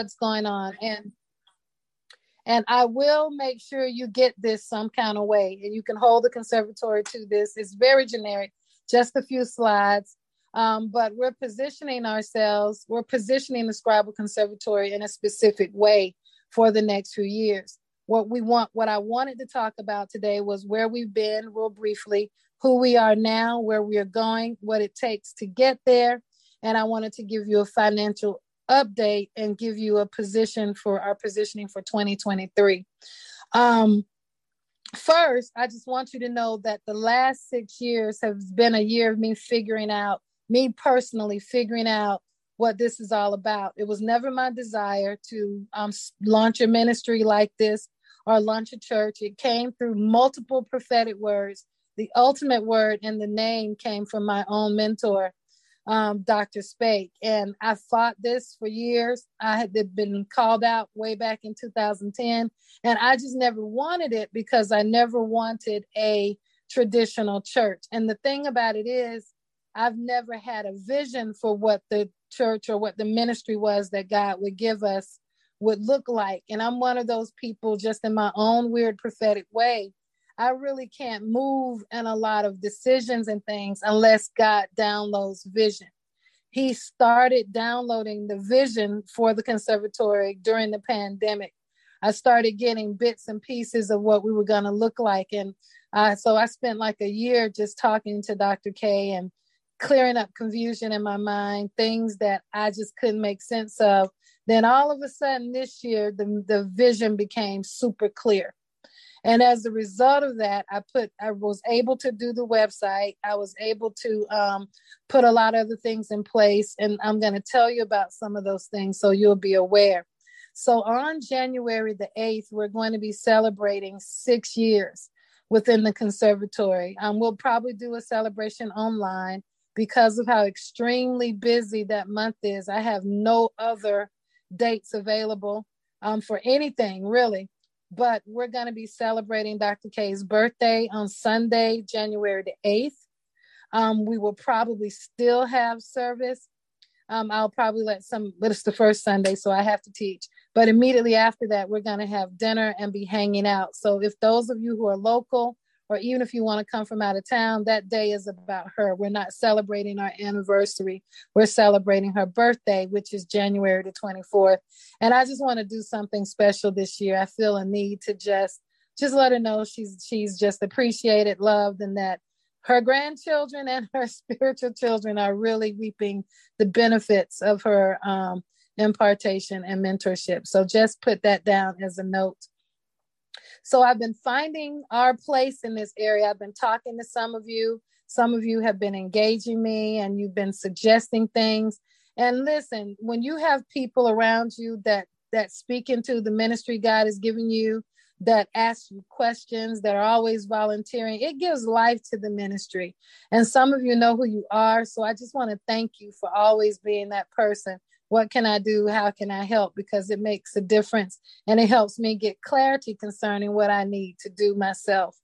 what's going on and and I will make sure you get this some kind of way and you can hold the conservatory to this. It's very generic, just a few slides. Um, but we're positioning ourselves, we're positioning the Scribal Conservatory in a specific way for the next few years. What we want, what I wanted to talk about today was where we've been, real briefly, who we are now, where we are going, what it takes to get there. And I wanted to give you a financial update and give you a position for our positioning for 2023. Um, first, I just want you to know that the last six years has been a year of me figuring out, me personally figuring out what this is all about. It was never my desire to um, launch a ministry like this or launch a church. It came through multiple prophetic words. The ultimate word and the name came from my own mentor, um, Dr. Spake. And I fought this for years. I had been called out way back in 2010, and I just never wanted it because I never wanted a traditional church. And the thing about it is, I've never had a vision for what the church or what the ministry was that God would give us would look like. And I'm one of those people, just in my own weird prophetic way. I really can't move in a lot of decisions and things unless God downloads vision. He started downloading the vision for the conservatory during the pandemic. I started getting bits and pieces of what we were going to look like. And uh, so I spent like a year just talking to Dr. K and clearing up confusion in my mind, things that I just couldn't make sense of. Then all of a sudden this year, the, the vision became super clear. And as a result of that, I put, I was able to do the website. I was able to um, put a lot of other things in place. And I'm going to tell you about some of those things so you'll be aware. So on January the 8th, we're going to be celebrating six years within the conservatory. Um, we'll probably do a celebration online because of how extremely busy that month is. I have no other dates available um, for anything really but we're going to be celebrating Dr. K's birthday on Sunday, January the 8th. Um, we will probably still have service. Um, I'll probably let some, but it's the first Sunday, so I have to teach. But immediately after that, we're going to have dinner and be hanging out. So if those of you who are local, or even if you want to come from out of town, that day is about her. We're not celebrating our anniversary. We're celebrating her birthday, which is January the 24th. And I just want to do something special this year. I feel a need to just just let her know she's she's just appreciated, loved, and that her grandchildren and her spiritual children are really reaping the benefits of her um, impartation and mentorship. So just put that down as a note so I've been finding our place in this area. I've been talking to some of you. Some of you have been engaging me and you've been suggesting things. And listen, when you have people around you that that speak into the ministry God has given you, that ask you questions, that are always volunteering, it gives life to the ministry. And some of you know who you are. So I just want to thank you for always being that person what can I do? How can I help? Because it makes a difference and it helps me get clarity concerning what I need to do myself.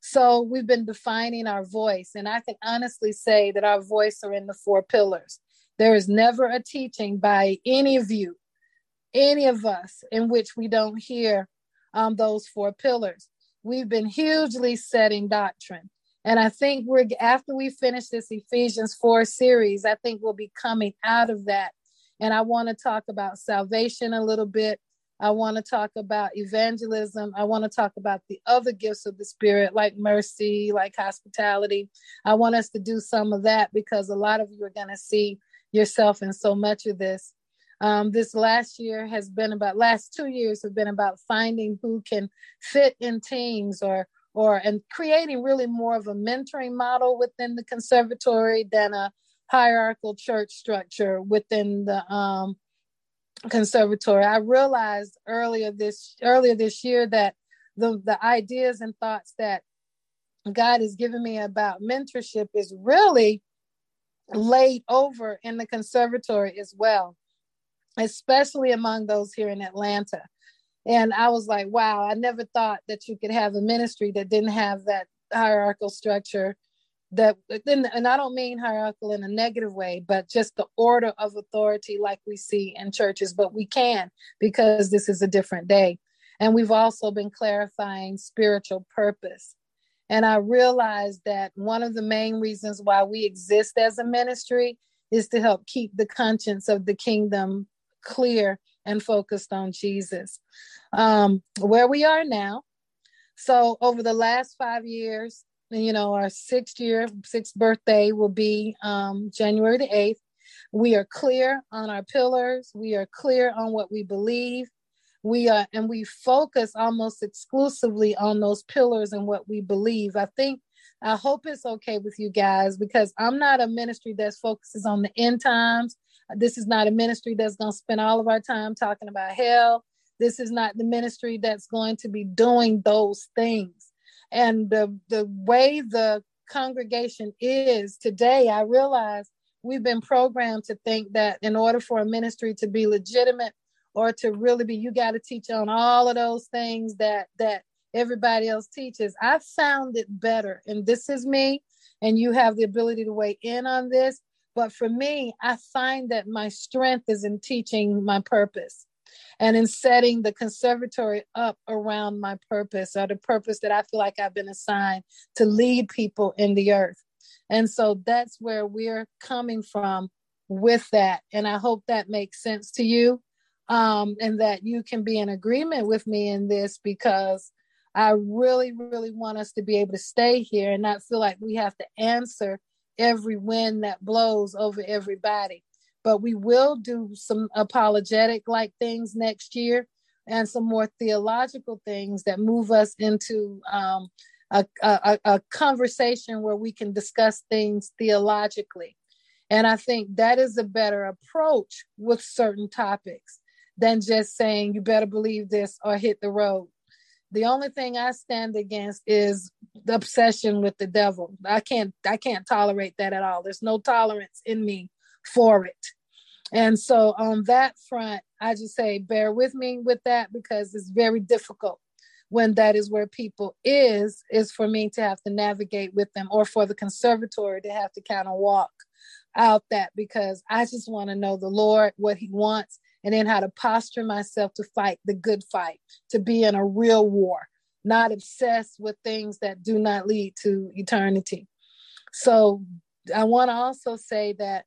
So we've been defining our voice, and I can honestly say that our voice are in the four pillars. There is never a teaching by any of you, any of us, in which we don't hear um, those four pillars. We've been hugely setting doctrine. And I think we're after we finish this Ephesians 4 series, I think we'll be coming out of that and I want to talk about salvation a little bit. I want to talk about evangelism. I want to talk about the other gifts of the Spirit, like mercy, like hospitality. I want us to do some of that because a lot of you are going to see yourself in so much of this. Um, this last year has been about last two years have been about finding who can fit in teams or or and creating really more of a mentoring model within the conservatory than a hierarchical church structure within the um, conservatory. I realized earlier this earlier this year that the the ideas and thoughts that God has given me about mentorship is really laid over in the conservatory as well, especially among those here in Atlanta. And I was like, wow, I never thought that you could have a ministry that didn't have that hierarchical structure that then and i don't mean hierarchical in a negative way but just the order of authority like we see in churches but we can because this is a different day. And we've also been clarifying spiritual purpose. And i realized that one of the main reasons why we exist as a ministry is to help keep the conscience of the kingdom clear and focused on jesus. Um, where we are now. So over the last five years you know, our sixth year, sixth birthday will be um, January the 8th. We are clear on our pillars. We are clear on what we believe. We are, and we focus almost exclusively on those pillars and what we believe. I think, I hope it's okay with you guys because I'm not a ministry that focuses on the end times. This is not a ministry that's going to spend all of our time talking about hell. This is not the ministry that's going to be doing those things and the the way the congregation is today i realize we've been programmed to think that in order for a ministry to be legitimate or to really be you got to teach on all of those things that that everybody else teaches. I found it better and this is me and you have the ability to weigh in on this but for me i find that my strength is in teaching my purpose and in setting the conservatory up around my purpose or the purpose that I feel like I've been assigned to lead people in the earth. And so that's where we're coming from with that. And I hope that makes sense to you um, and that you can be in agreement with me in this because I really, really want us to be able to stay here and not feel like we have to answer every wind that blows over everybody but we will do some apologetic like things next year and some more theological things that move us into um, a, a, a conversation where we can discuss things theologically. And I think that is a better approach with certain topics than just saying you better believe this or hit the road. The only thing I stand against is the obsession with the devil. I can't I can't tolerate that at all. There's no tolerance in me for it. And so on that front, I just say bear with me with that because it's very difficult when that is where people is is for me to have to navigate with them or for the conservatory to have to kind of walk out that because I just want to know the Lord what he wants and then how to posture myself to fight the good fight, to be in a real war, not obsessed with things that do not lead to eternity. So I want to also say that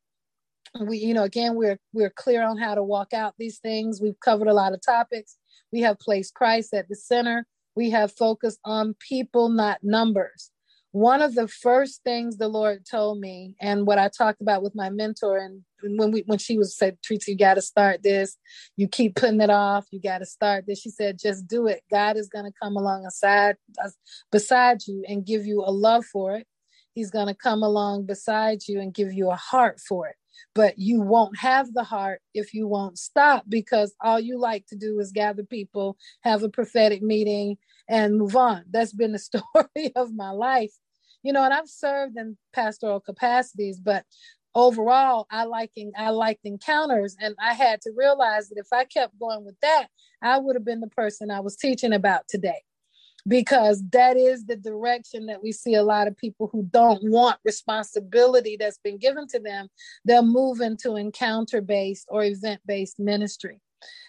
we you know again we're we're clear on how to walk out these things. We've covered a lot of topics. We have placed christ at the center. We have focused on people not numbers. One of the first things the lord told me and what i talked about with my mentor and when we when she was said Teresa, you got to start this. You keep putting it off. You got to start this. She said just do it. God is going to come along alongside beside you and give you a love for it he's going to come along beside you and give you a heart for it but you won't have the heart if you won't stop because all you like to do is gather people, have a prophetic meeting, and move on. That's been the story of my life. You know, and I've served in pastoral capacities, but overall I like I liked encounters and I had to realize that if I kept going with that, I would have been the person I was teaching about today because that is the direction that we see a lot of people who don't want responsibility that's been given to them they'll move into encounter based or event based ministry.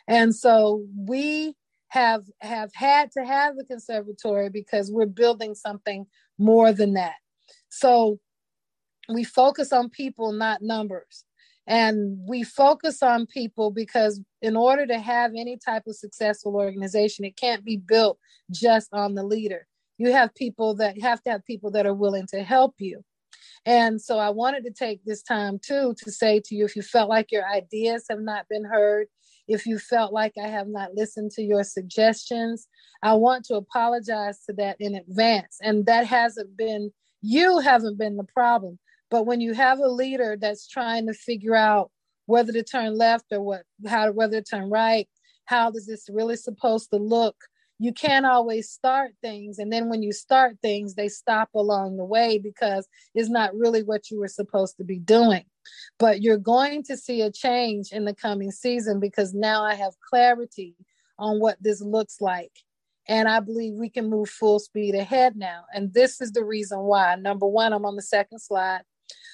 And so we have have had to have the conservatory because we're building something more than that. So we focus on people not numbers and we focus on people because in order to have any type of successful organization, it can't be built just on the leader. You have people that have to have people that are willing to help you. And so I wanted to take this time too to say to you if you felt like your ideas have not been heard, if you felt like I have not listened to your suggestions, I want to apologize to that in advance. And that hasn't been, you haven't been the problem. But when you have a leader that's trying to figure out whether to turn left or what, how, whether to turn right, how is this really supposed to look? You can't always start things. And then when you start things, they stop along the way because it's not really what you were supposed to be doing. But you're going to see a change in the coming season because now I have clarity on what this looks like. And I believe we can move full speed ahead now. And this is the reason why. Number one, I'm on the second slide.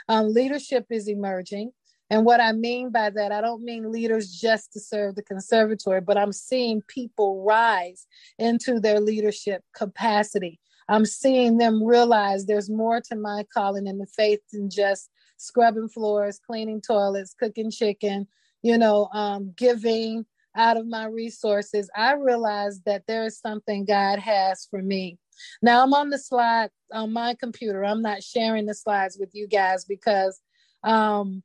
Um, leadership is emerging. And what I mean by that, I don't mean leaders just to serve the conservatory, but I'm seeing people rise into their leadership capacity. I'm seeing them realize there's more to my calling in the faith than just scrubbing floors, cleaning toilets, cooking chicken, you know, um, giving out of my resources. I realize that there is something God has for me. Now I'm on the slide on my computer. I'm not sharing the slides with you guys because um,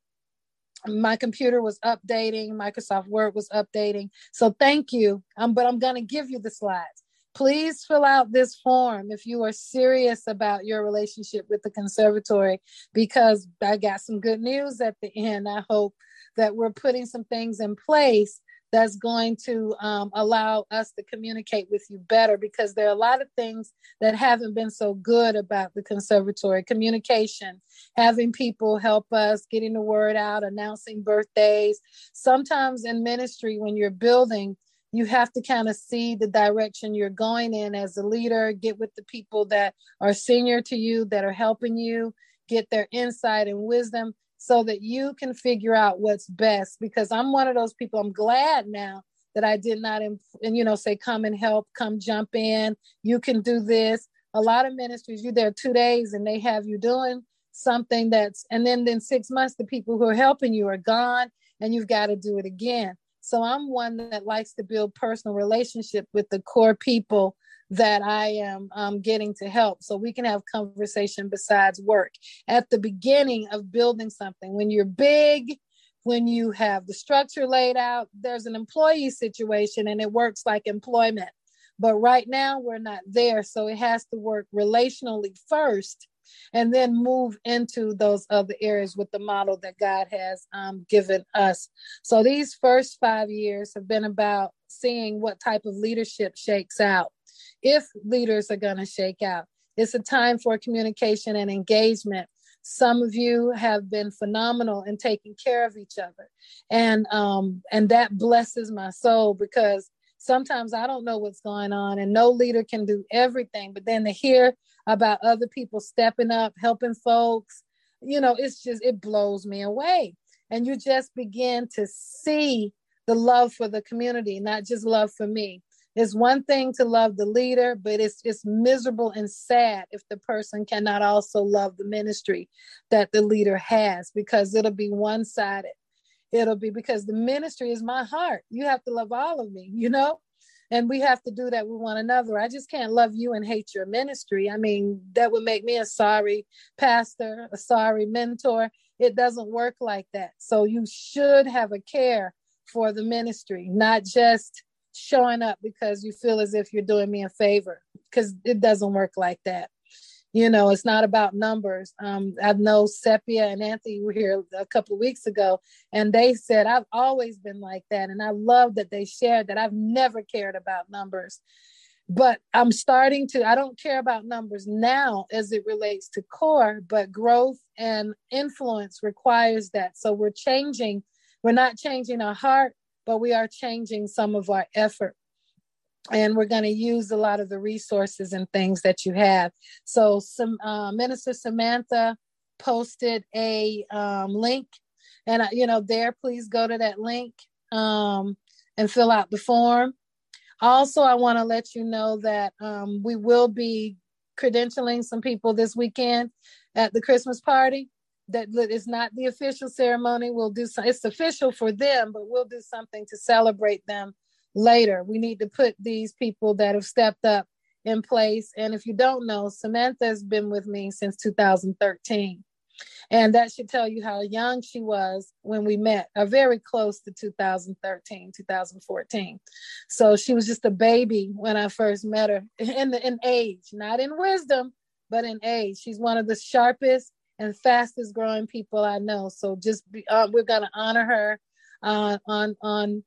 my computer was updating, Microsoft Word was updating. So thank you. Um, but I'm going to give you the slides. Please fill out this form if you are serious about your relationship with the conservatory, because I got some good news at the end. I hope that we're putting some things in place that's going to um, allow us to communicate with you better because there are a lot of things that haven't been so good about the conservatory. Communication having people help us getting the word out announcing birthdays. Sometimes in ministry when you're building you have to kind of see the direction you're going in as a leader get with the people that are senior to you that are helping you get their insight and wisdom so that you can figure out what's best because i'm one of those people i'm glad now that i did not and you know say come and help come jump in you can do this. A lot of ministries you're there two days and they have you doing something that's and then then six months the people who are helping you are gone and you've got to do it again. So i'm one that likes to build personal relationship with the core people that I am um, getting to help so we can have conversation besides work. At the beginning of building something, when you're big, when you have the structure laid out, there's an employee situation and it works like employment. But right now, we're not there. So it has to work relationally first and then move into those other areas with the model that God has um, given us. So these first five years have been about seeing what type of leadership shakes out if leaders are going to shake out. It's a time for communication and engagement. Some of you have been phenomenal in taking care of each other, and um, and that blesses my soul because sometimes I don't know what's going on, and no leader can do everything. But then to hear about other people stepping up, helping folks, you know, it's just it blows me away. And you just begin to see the love for the community, not just love for me. It's one thing to love the leader, but it's it's miserable and sad if the person cannot also love the ministry that the leader has because it'll be one-sided. It'll be because the ministry is my heart. You have to love all of me, you know? And we have to do that with one another. I just can't love you and hate your ministry. I mean, that would make me a sorry pastor, a sorry mentor. It doesn't work like that. So you should have a care for the ministry, not just showing up because you feel as if you're doing me a favor because it doesn't work like that. You know it's not about numbers. Um, i know sepia and anthony were here a couple of weeks ago and they said i've always been like that and i love that they shared that i've never cared about numbers. But i'm starting to i don't care about numbers now as it relates to core but growth and influence requires that. So we're changing we're not changing our heart but we are changing some of our effort and we're going to use a lot of the resources and things that you have. So, some uh, Minister Samantha posted a um, link, and uh, you know, there, please go to that link um, and fill out the form. Also, I want to let you know that um, we will be credentialing some people this weekend at the Christmas party that is not the official ceremony. We'll do it's official for them, but we'll do something to celebrate them later. We need to put these people that have stepped up in place. And if you don't know, Samantha has been with me since 2013. And that should tell you how young she was when we met, or very close to 2013, 2014. So she was just a baby when I first met her in, the, in age, not in wisdom, but in age. She's one of the sharpest and fastest growing people I know. So just be, uh, we're to honor her uh, on on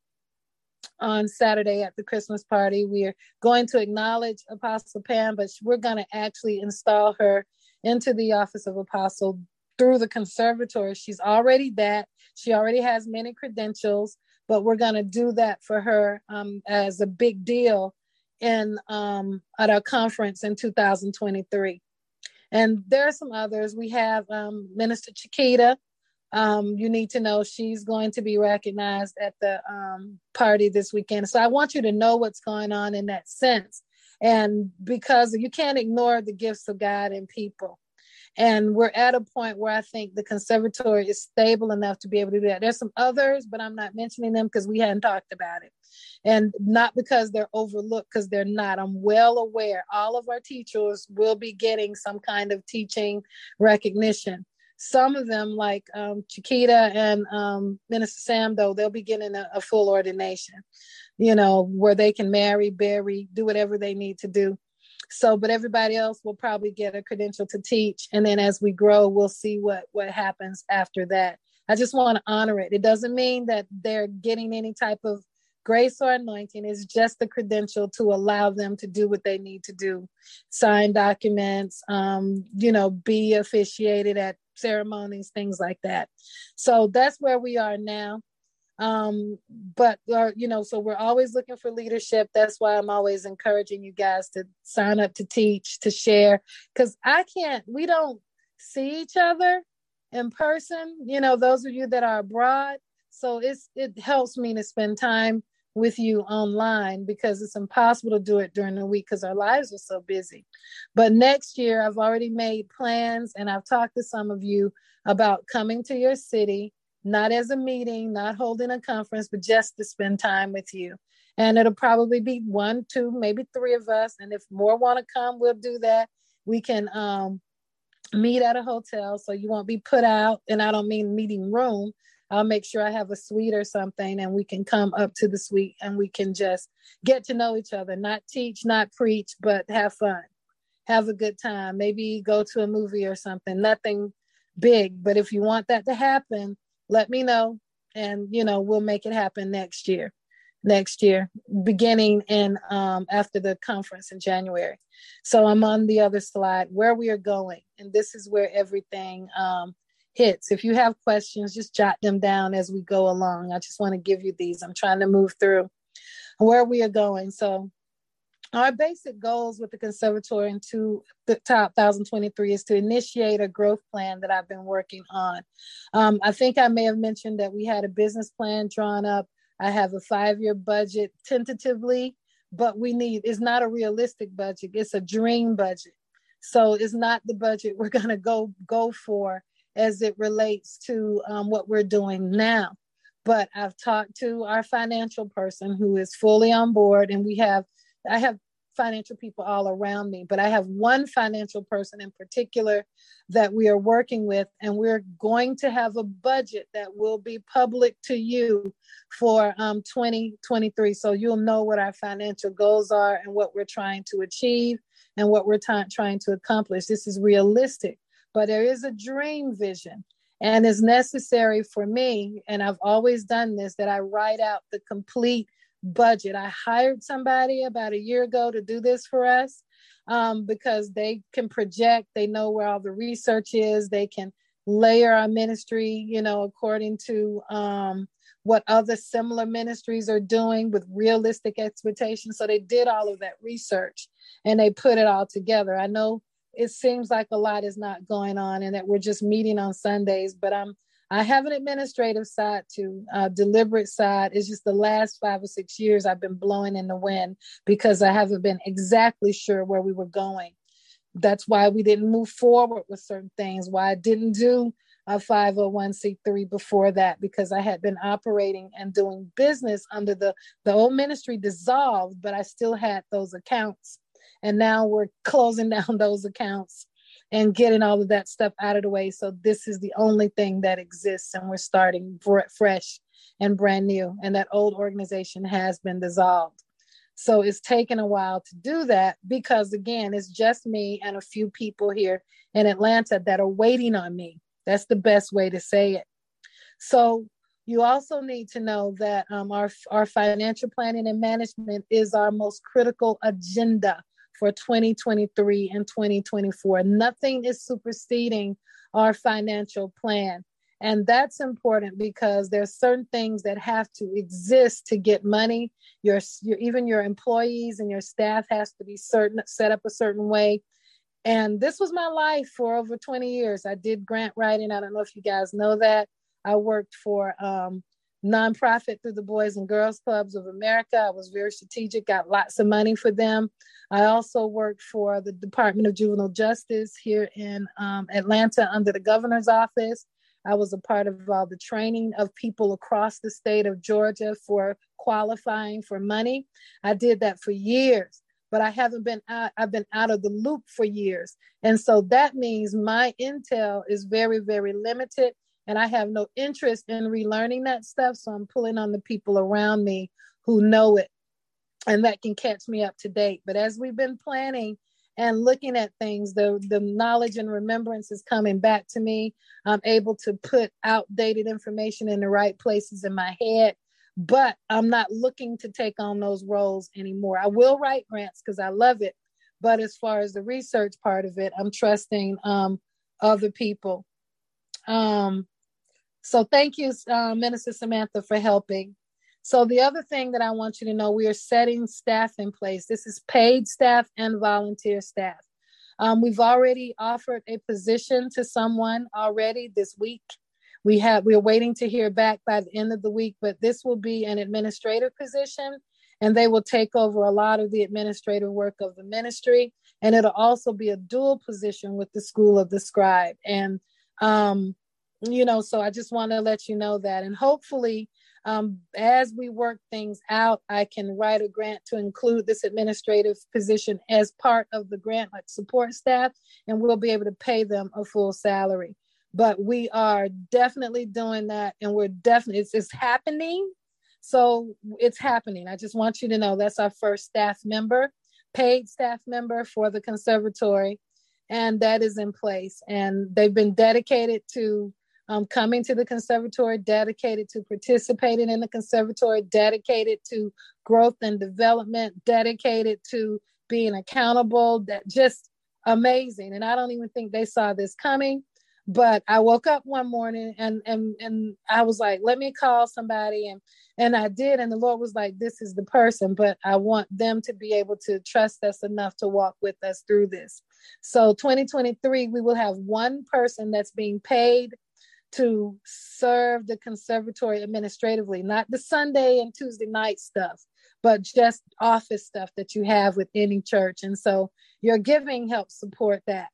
on Saturday at the Christmas party. We're going to acknowledge Apostle Pam, but we're to actually install her into the office of apostle through the conservatory. She's already that. She already has many credentials, but we're to do that for her um, as a big deal in um, at our conference in 2023. And there are some others. We have um, Minister Chiquita. Um, you need to know she's going to be recognized at the um, party this weekend. So I want you to know what's going on in that sense. And because you can't ignore the gifts of God and people. And we're at a point where I think the conservatory is stable enough to be able to do that. There's some others, but I'm not mentioning them because we hadn't talked about it. And not because they're overlooked, because they're not. I'm well aware all of our teachers will be getting some kind of teaching recognition. Some of them, like um, Chiquita and um, Minister Sam, though, they'll be getting a, a full ordination, you know, where they can marry, bury, do whatever they need to do so but everybody else will probably get a credential to teach. And then as we grow we'll see what what happens after that. I just want to honor it. It doesn't mean that they're getting any type of grace or anointing. It's just the credential to allow them to do what they need to do. Sign documents um, you know be officiated at ceremonies things like that. So that's where we are now um but uh, you know so we're always looking for leadership. That's why i'm always encouraging you guys to sign up to teach to share because i can't we don't see each other in person. You know those of you that are abroad so it's it helps me to spend time with you online because it's impossible to do it during the week because our lives are so busy. But next year, I've already made plans and I've talked to some of you about coming to your city not as a meeting, not holding a conference, but just to spend time with you. And it'll probably be one, two, maybe three of us. And if more want to come, we'll do that. We can um, meet at a hotel so you won't be put out. And I don't mean meeting room. I'll make sure I have a suite or something and we can come up to the suite and we can just get to know each other, not teach, not preach, but have fun, have a good time, maybe go to a movie or something, nothing big. But if you want that to happen, let me know and you know we'll make it happen next year next year beginning in um, after the conference in january. So i'm on the other slide where we are going and this is where everything um, hits. If you have questions just jot them down as we go along. I just want to give you these. I'm trying to move through where we are going. So our basic goals with the conservatory in the top 2023 is to initiate a growth plan that I've been working on. Um, I think I may have mentioned that we had a business plan drawn up. I have a five-year budget tentatively, but we need it's not a realistic budget. It's a dream budget. So it's not the budget we're going to go go for as it relates to um, what we're doing now. But I've talked to our financial person who is fully on board, and we have I have financial people all around me, but I have one financial person in particular that we are working with, and we're going to have a budget that will be public to you for um, 2023. So you'll know what our financial goals are and what we're trying to achieve and what we're t- trying to accomplish. This is realistic, but there is a dream vision. And it's necessary for me, and I've always done this, that I write out the complete budget. I hired somebody about a year ago to do this for us um, because they can project, they know where all the research is, they can layer our ministry, you know, according to um, what other similar ministries are doing with realistic expectations. So they did all of that research and they put it all together. I know it seems like a lot is not going on and that we're just meeting on Sundays, but I'm I have an administrative side to uh, deliberate side. It's just the last five or six years I've been blowing in the wind because I haven't been exactly sure where we were going. That's why we didn't move forward with certain things. Why I didn't do a 501c3 before that because I had been operating and doing business under the the old ministry dissolved, but I still had those accounts. And now we're closing down those accounts and getting all of that stuff out of the way. So this is the only thing that exists, and we're starting fresh and brand new. And that old organization has been dissolved. So it's taken a while to do that because, again, it's just me and a few people here in Atlanta that are waiting on me. That's the best way to say it. So you also need to know that um, our, our financial planning and management is our most critical agenda for 2023 and 2024. Nothing is superseding our financial plan. And that's important because there's certain things that have to exist to get money. Your, your even your employees and your staff has to be certain set up a certain way. And this was my life for over 20 years. I did grant writing. I don't know if you guys know that. I worked for um, nonprofit through the Boys and Girls Clubs of America. I was very strategic, got lots of money for them. I also worked for the Department of Juvenile Justice here in um, Atlanta under the governor's office. I was a part of all the training of people across the state of Georgia for qualifying for money. I did that for years, but I haven't been out, I've been out of the loop for years. And so that means my intel is very, very limited and I have no interest in relearning that stuff. So I'm pulling on the people around me who know it and that can catch me up to date. But as we've been planning and looking at things, the, the knowledge and remembrance is coming back to me. I'm able to put outdated information in the right places in my head, but I'm not looking to take on those roles anymore. I will write grants because I love it. But as far as the research part of it, I'm trusting um, other people. Um, so thank you, uh, Minister Samantha, for helping. So the other thing that I want you to know, we are setting staff in place. This is paid staff and volunteer staff. Um, we've already offered a position to someone already this week. We have we're waiting to hear back by the end of the week, but this will be an administrative position, and they will take over a lot of the administrative work of the ministry. And it'll also be a dual position with the School of the Scribe. And um, you know, so I just want to let you know that. And hopefully, um, as we work things out, I can write a grant to include this administrative position as part of the grant, like support staff, and we'll be able to pay them a full salary. But we are definitely doing that, and we're definitely, it's, it's happening. So it's happening. I just want you to know that's our first staff member, paid staff member for the conservatory, and that is in place. And they've been dedicated to um, coming to the conservatory, dedicated to participating in the conservatory, dedicated to growth and development, dedicated to being accountable, that just amazing. And I don't even think they saw this coming. But I woke up one morning and and and I was like, let me call somebody and and I did and the Lord was like, this is the person, but I want them to be able to trust us enough to walk with us through this. So 2023 we will have one person that's being paid to serve the conservatory administratively, not the Sunday and Tuesday night stuff, but just office stuff that you have with any church. And so your giving helps support that.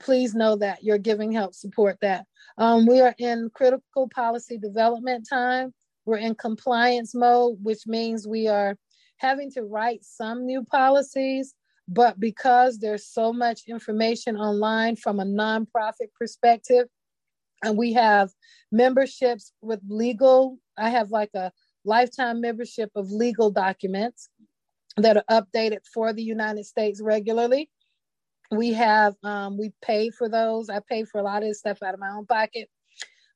Please know that your giving helps support that. Um, we are in critical policy development time. We're in compliance mode, which means we are having to write some new policies, but because there's so much information online from a nonprofit perspective, and we have memberships with legal i have like a lifetime membership of legal documents that are updated for the united states regularly. We have um, we pay for those. I pay for a lot of this stuff out of my own pocket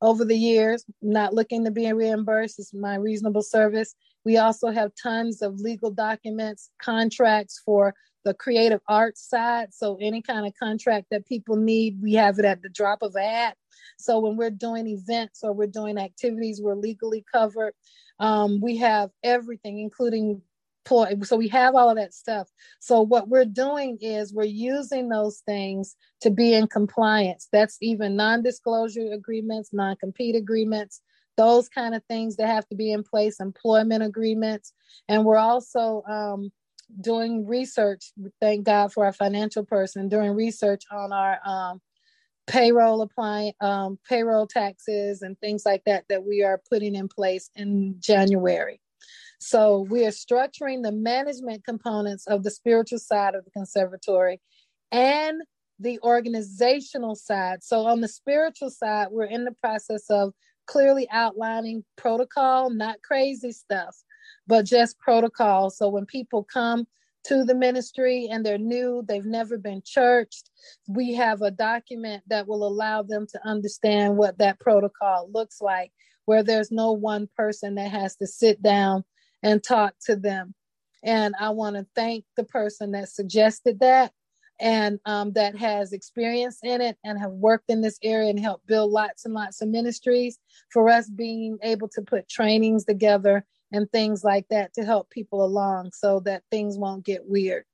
over the years. Not looking to be reimbursed it's my reasonable service. We also have tons of legal documents contracts for the creative arts side. So any kind of contract that people need we have it at the drop of a hat so when we're doing events or we're doing activities, we're legally covered. Um, we have everything, including so we have all of that stuff. So what we're doing is we're using those things to be in compliance. That's even non-disclosure agreements, non-compete agreements, those kind of things that have to be in place, employment agreements, and we're also um, doing research. Thank God for our financial person doing research on our um, payroll applying um, payroll taxes and things like that that we are putting in place in January. So we are structuring the management components of the spiritual side of the conservatory and the organizational side. So on the spiritual side, we're in the process of clearly outlining protocol, not crazy stuff, but just protocol. So when people come to the ministry and they're new, they've never been churched, we have a document that will allow them to understand what that protocol looks like, where there's no one person that has to sit down and talk to them. And I want to thank the person that suggested that. and um, that has experience in it and have worked in this area and helped build lots and lots of ministries for us being able to put trainings together and things like that to help people along so that things won't get weird.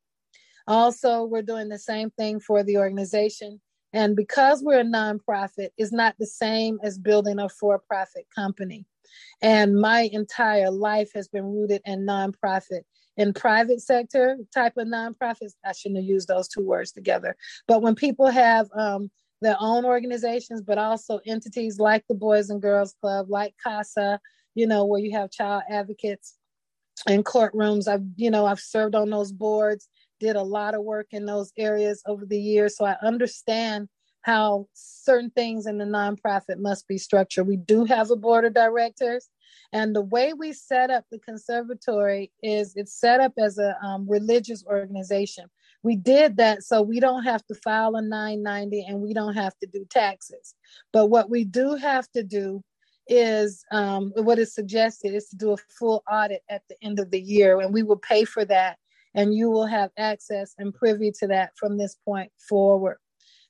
Also, we're doing the same thing for the organization. And because we're a nonprofit, is not the same as building a for profit company. And my entire life has been rooted in nonprofit in private sector type of nonprofits. I shouldn't have used those two words together. But when people have um, their own organizations, but also entities like the Boys and Girls Club, like CASA, you know, where you have child advocates in courtrooms. I've, you know, I've served on those boards, did a lot of work in those areas over the years. So I understand how certain things in the nonprofit must be structured. We do have a board of directors, and the way we set up the conservatory is it's set up as a um, religious organization. We did that so we don't have to file a 990 and we don't have to do taxes. But what we do have to do is um, what is suggested is to do a full audit at the end of the year, and we will pay for that, and you will have access and privy to that from this point forward.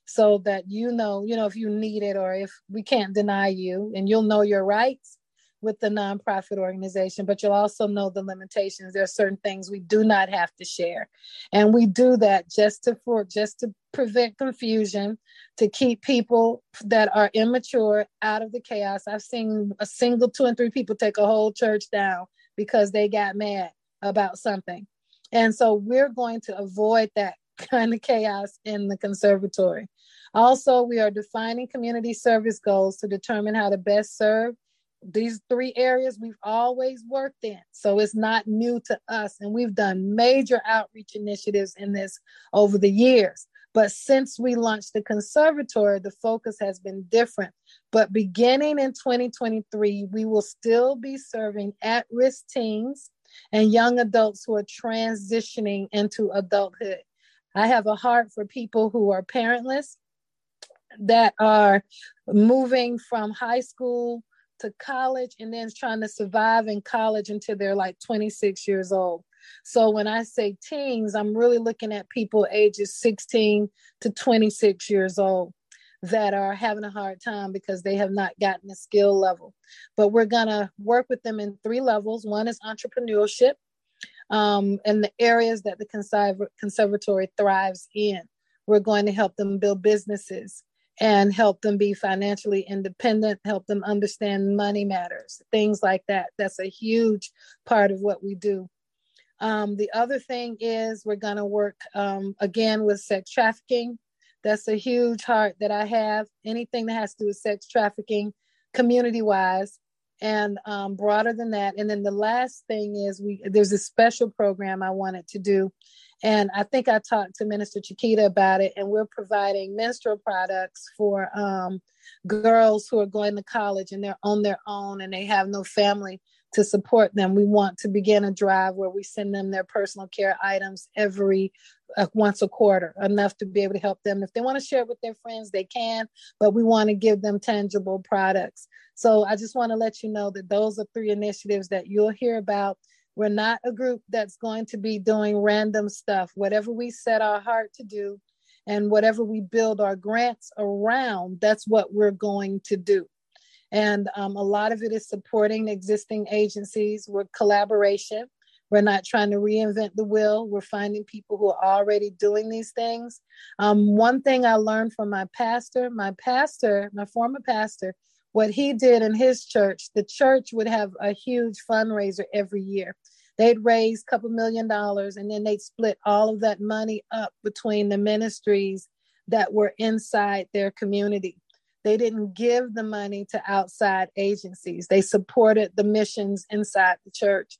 So that you know, you know, if you need it or if we can't deny you and you'll know your rights with the nonprofit organization, but you'll also know the limitations. There are certain things we do not have to share. And we do that just to for just to prevent confusion, to keep people that are immature out of the chaos. I've seen a single two and three people take a whole church down because they got mad about something. And so we're going to avoid that kind of chaos in the conservatory. Also, we are defining community service goals to determine how to best serve these three areas we've always worked in. So it's not new to us. And we've done major outreach initiatives in this over the years. But since we launched the conservatory, the focus has been different. But beginning in 2023, we will still be serving at risk teens and young adults who are transitioning into adulthood. I have a heart for people who are parentless, that are moving from high school to college and then trying to survive in college until they're like 26 years old. So when I say teens, I'm really looking at people ages 16 to 26 years old that are having a hard time because they have not gotten a skill level. But we're going to work with them in three levels. One is entrepreneurship um, and the areas that the conservatory thrives in. We're going to help them build businesses and help them be financially independent, help them understand money matters, things like that. That's a huge part of what we do. Um, the other thing is we're going to work um, again with sex trafficking. That's a huge heart that I have. Anything that has to do with sex trafficking, community wise, and um, broader than that. And then the last thing is we there's a special program I wanted to do and I think I talked to Minister Chiquita about it, and we're providing menstrual products for um, girls who are going to college and they're on their own and they have no family to support them. We want to begin a drive where we send them their personal care items every uh, once a quarter, enough to be able to help them. If they want to share it with their friends, they can, but we want to give them tangible products. So I just want to let you know that those are three initiatives that you'll hear about we're not a group that's going to be doing random stuff. Whatever we set our heart to do and whatever we build our grants around, that's what we're going to do. And um, a lot of it is supporting existing agencies with collaboration. We're not trying to reinvent the wheel. We're finding people who are already doing these things. Um, one thing I learned from my pastor, my pastor, my former pastor, what he did in his church, the church would have a huge fundraiser every year. They'd raise a couple million dollars and then they'd split all of that money up between the ministries that were inside their community. They didn't give the money to outside agencies, they supported the missions inside the church.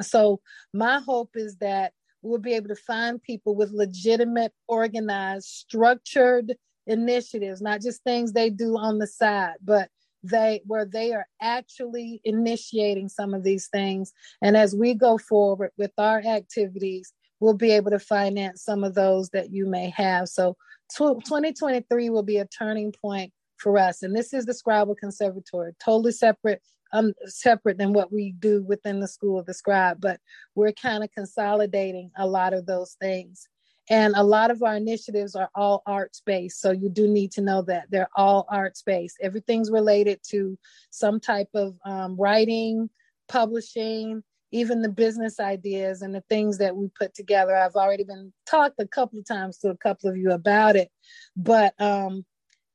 So, my hope is that we'll be able to find people with legitimate, organized, structured initiatives, not just things they do on the side, but they where they are actually initiating some of these things. And as we go forward with our activities, we'll be able to finance some of those that you may have. So 2023 will be a turning point for us. And this is the Scribal Conservatory, totally separate um, separate than what we do within the School of the Scribe, but we're kind of consolidating a lot of those things. And a lot of our initiatives are all arts based. So you do need to know that they're all arts based. Everything's related to some type of um, writing, publishing, even the business ideas and the things that we put together. I've already been talked a couple of times to a couple of you about it, but um,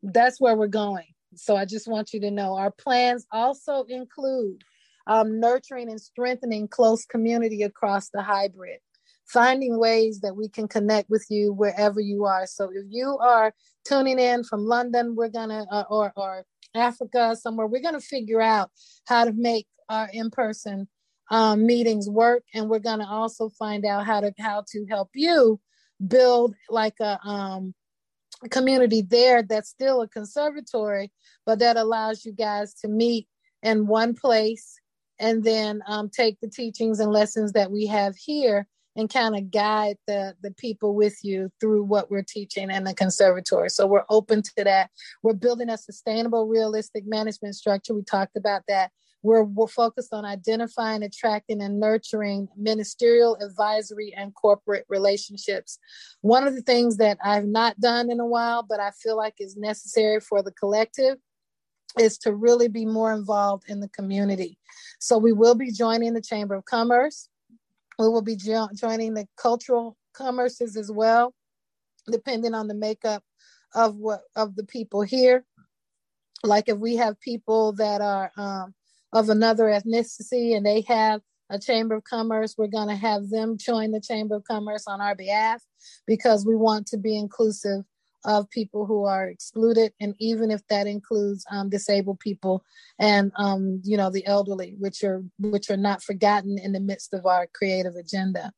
that's where we're going. So I just want you to know our plans also include um, nurturing and strengthening close community across the hybrid finding ways that we can connect with you wherever you are. So if you are tuning in from London, we're gonna uh, or or Africa somewhere, we're gonna figure out how to make our in-person um, meetings work, and we're gonna also find out how to how to help you build like a um, community there that's still a conservatory, but that allows you guys to meet in one place and then um, take the teachings and lessons that we have here and kind of guide the the people with you through what we're teaching in the conservatory. So we're open to that. We're building a sustainable realistic management structure. We talked about that. We're, we're focused on identifying attracting and nurturing ministerial advisory and corporate relationships. One of the things that i've not done in a while but i feel like is necessary for the collective is to really be more involved in the community. So we will be joining the chamber of commerce we will be jo- joining the cultural commerces as well, depending on the makeup of what of the people here. Like if we have people that are um, of another ethnicity and they have a chamber of commerce, we're going to have them join the chamber of commerce on our behalf because we want to be inclusive of people who are excluded, and even if that includes um, disabled people and um, you know the elderly, which are which are not forgotten in the midst of our creative agenda.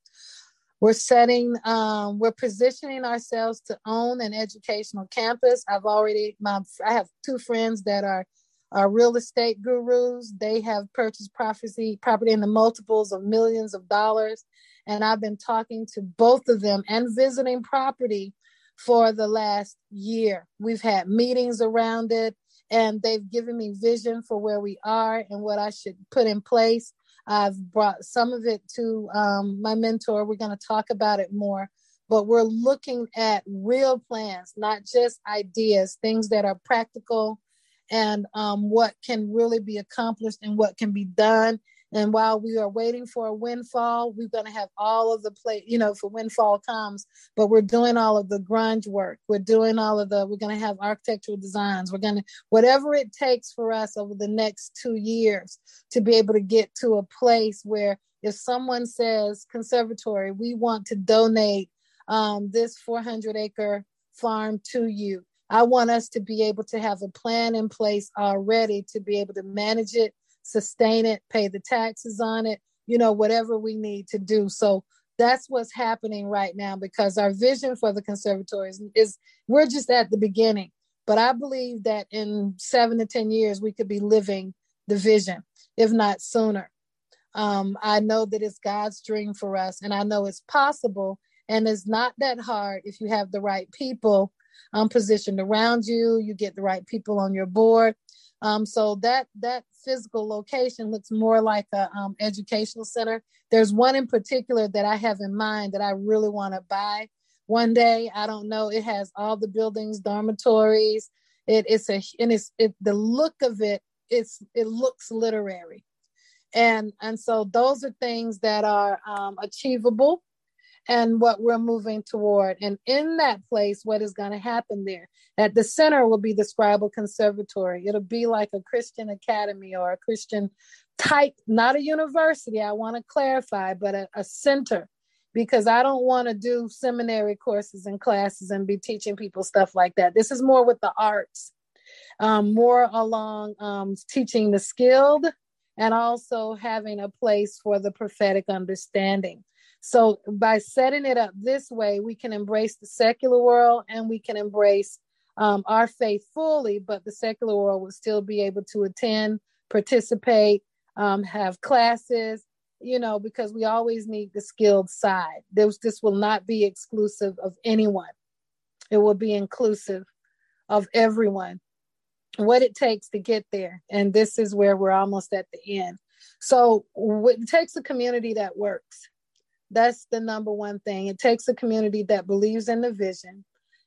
We're setting, um, we're positioning ourselves to own an educational campus. I've already, my, I have two friends that are are real estate gurus. They have purchased property property in the multiples of millions of dollars, and I've been talking to both of them and visiting property for the last year. We've had meetings around it, and they've given me vision for where we are and what I should put in place. I've brought some of it to um, my mentor. We're going to talk about it more, but we're looking at real plans, not just ideas, things that are practical and um, what can really be accomplished and what can be done and while we are waiting for a windfall, we're going to have all of the play, you know, for windfall comes, but we're doing all of the grunge work. We're doing all of the, we're going to have architectural designs. We're going to, whatever it takes for us over the next two years to be able to get to a place where if someone says, conservatory, we want to donate um, this 400 acre farm to you. I want us to be able to have a plan in place already to be able to manage it sustain it, pay the taxes on it, you know, whatever we need to do. So that's what's happening right now because our vision for the conservatories is, is we're just at the beginning. But I believe that in seven to 10 years, we could be living the vision, if not sooner. Um, I know that it's God's dream for us, and I know it's possible. And it's not that hard if you have the right people um, positioned around you, you get the right people on your board. Um, so that that physical location looks more like a um, educational center. There's one in particular that I have in mind that I really want to buy one day. I don't know. It has all the buildings, dormitories. It, it's a and it's it, the look of it. It's it looks literary, and and so those are things that are um, achievable and what we're moving toward. And in that place, what is going to happen there? At the center will be the Scribal Conservatory. It'll be like a Christian academy or a Christian type, not a university, I want to clarify, but a, a center because I don't want to do seminary courses and classes and be teaching people stuff like that. This is more with the arts, um, more along um, teaching the skilled and also having a place for the prophetic understanding. So by setting it up this way, we can embrace the secular world and we can embrace um, our faith fully, but the secular world will still be able to attend, participate, um, have classes, you know, because we always need the skilled side. This, this will not be exclusive of anyone. It will be inclusive of everyone. What it takes to get there. And this is where we're almost at the end. So it takes a community that works That's the number one thing. It takes a community that believes in the vision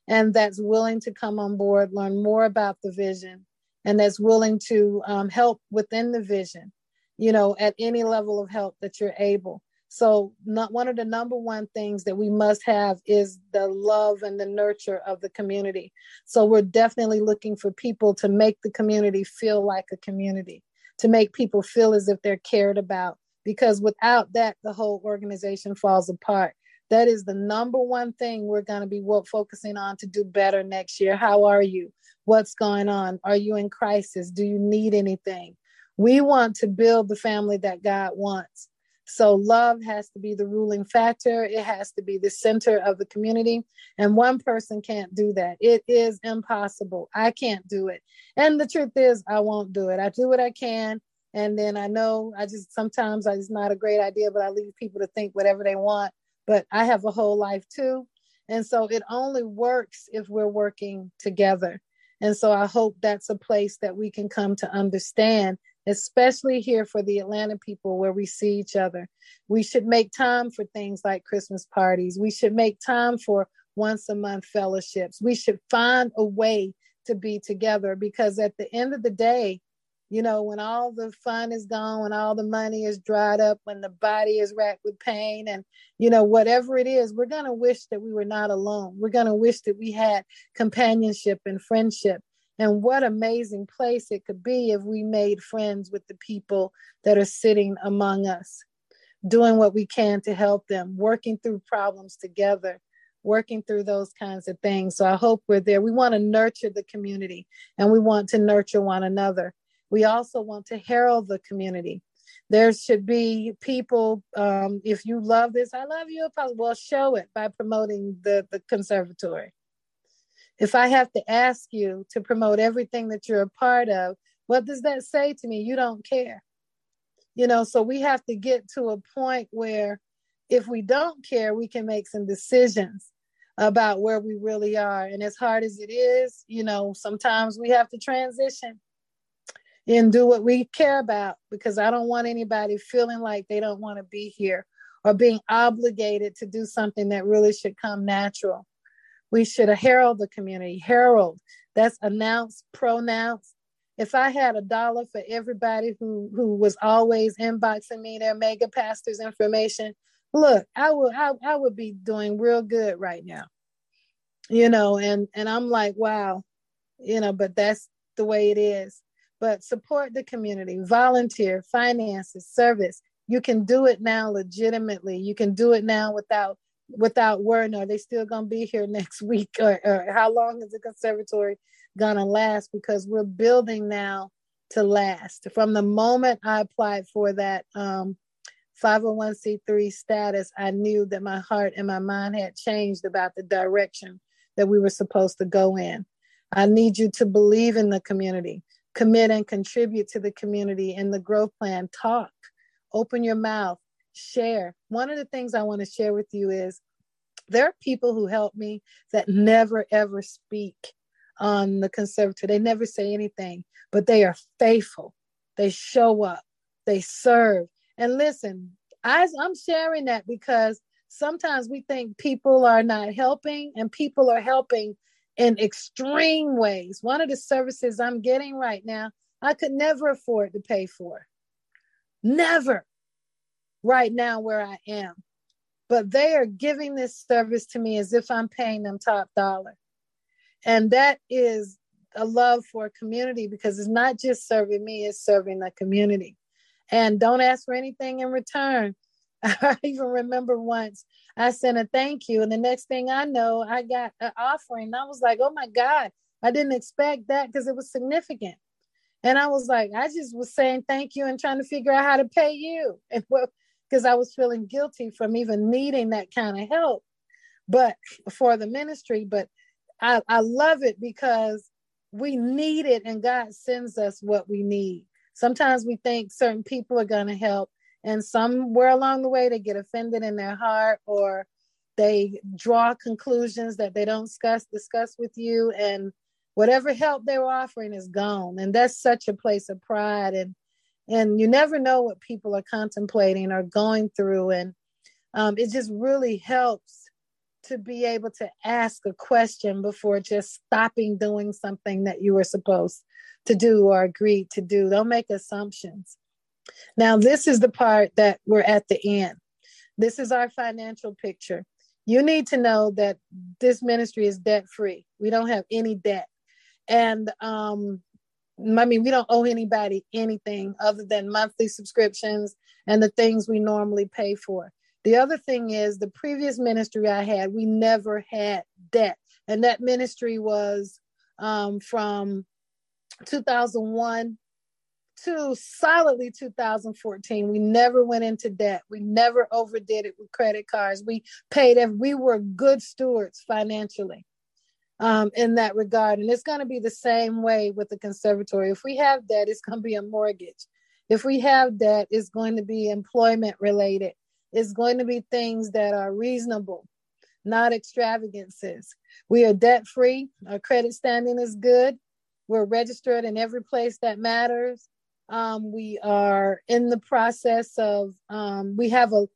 and that's willing to come on board, learn more about the vision, and that's willing to um, help within the vision, you know, at any level of help that you're able. So, not one of the number one things that we must have is the love and the nurture of the community. So, we're definitely looking for people to make the community feel like a community, to make people feel as if they're cared about. Because without that, the whole organization falls apart. That is the number one thing we're going to be focusing on to do better next year. How are you? What's going on? Are you in crisis? Do you need anything? We want to build the family that God wants. So love has to be the ruling factor. It has to be the center of the community. And one person can't do that. It is impossible. I can't do it. And the truth is, I won't do it. I do what I can. And then I know I just sometimes it's not a great idea, but I leave people to think whatever they want. But I have a whole life too. And so it only works if we're working together. And so I hope that's a place that we can come to understand especially here for the Atlanta people where we see each other. We should make time for things like Christmas parties. We should make time for once a month fellowships. We should find a way to be together because at the end of the day, you know, when all the fun is gone, when all the money is dried up, when the body is racked with pain, and, you know, whatever it is, we're going to wish that we were not alone. We're going to wish that we had companionship and friendship. And what amazing place it could be if we made friends with the people that are sitting among us, doing what we can to help them, working through problems together, working through those kinds of things. So I hope we're there. We want to nurture the community and we want to nurture one another. We also want to herald the community. There should be people, um, if you love this, I love you, well, show it by promoting the, the conservatory if I have to ask you to promote everything that you're a part of, what does that say to me? You don't care. You know, so we have to get to a point where if we don't care, we can make some decisions about where we really are. And as hard as it is, you know, sometimes we have to transition and do what we care about because I don't want anybody feeling like they don't want to be here or being obligated to do something that really should come natural. We should herald the community. Herald, that's announce, pronounce. If I had a dollar for everybody who who was always inboxing me their mega pastors information, look, I would I, I would be doing real good right now. You know, and and I'm like, wow, you know, but that's the way it is. But support the community, volunteer, finances, service. You can do it now legitimately. You can do it now without without word, are they still going to be here next week? Or, or how long is the conservatory going to last? Because we're building now to last. From the moment I applied for that um, 501c3 status, I knew that my heart and my mind had changed about the direction that we were supposed to go in. I need you to believe in the community, commit and contribute to the community in the growth plan. Talk, open your mouth, share. One of the things I want to share with you is there are people who help me that never ever speak on the conservative. They never say anything, but they are faithful. They show up, they serve. And listen, I'm sharing that because sometimes we think people are not helping and people are helping in extreme ways. One of the services I'm getting right now, I could never afford to pay for. Never right now where I am. But they are giving this service to me as if I'm paying them top dollar. And that is a love for a community because it's not just serving me, it's serving the community. And don't ask for anything in return. I even remember once I sent a thank you, and the next thing I know, I got an offering. I was like, oh my God, I didn't expect that because it was significant. And I was like, I just was saying thank you and trying to figure out how to pay you. Because I was feeling guilty from even needing that kind of help, but for the ministry. But I, I love it because we need it and God sends us what we need. Sometimes we think certain people are going to help, and somewhere along the way they get offended in their heart or they draw conclusions that they don't discuss discuss with you and whatever help they were offering is gone and that's such a place of pride and and you never know what people are contemplating or going through and Um, it just really helps to be able to ask a question before just stopping doing something that you were supposed to do or agreed to do. Don't make assumptions. Now, this is the part that we're at the end. This is our financial picture. You need to know that this ministry is debt free. We don't have any debt. And um, I mean, we don't owe anybody anything other than monthly subscriptions and the things we normally pay for. The other thing is the previous ministry I had, we never had debt. And that ministry was um, from 2001 to solidly 2014. We never went into debt. We never overdid it with credit cards. We paid, if we were good stewards financially um, in that regard. And it's going to be the same way with the conservatory. If we have debt, it's going to be a mortgage. If we have debt, it's going to be employment related. It's going to be things that are reasonable, not extravagances. We are debt free. Our credit standing is good. We're registered in every place that matters. Um, we are in the process of, um, we have a,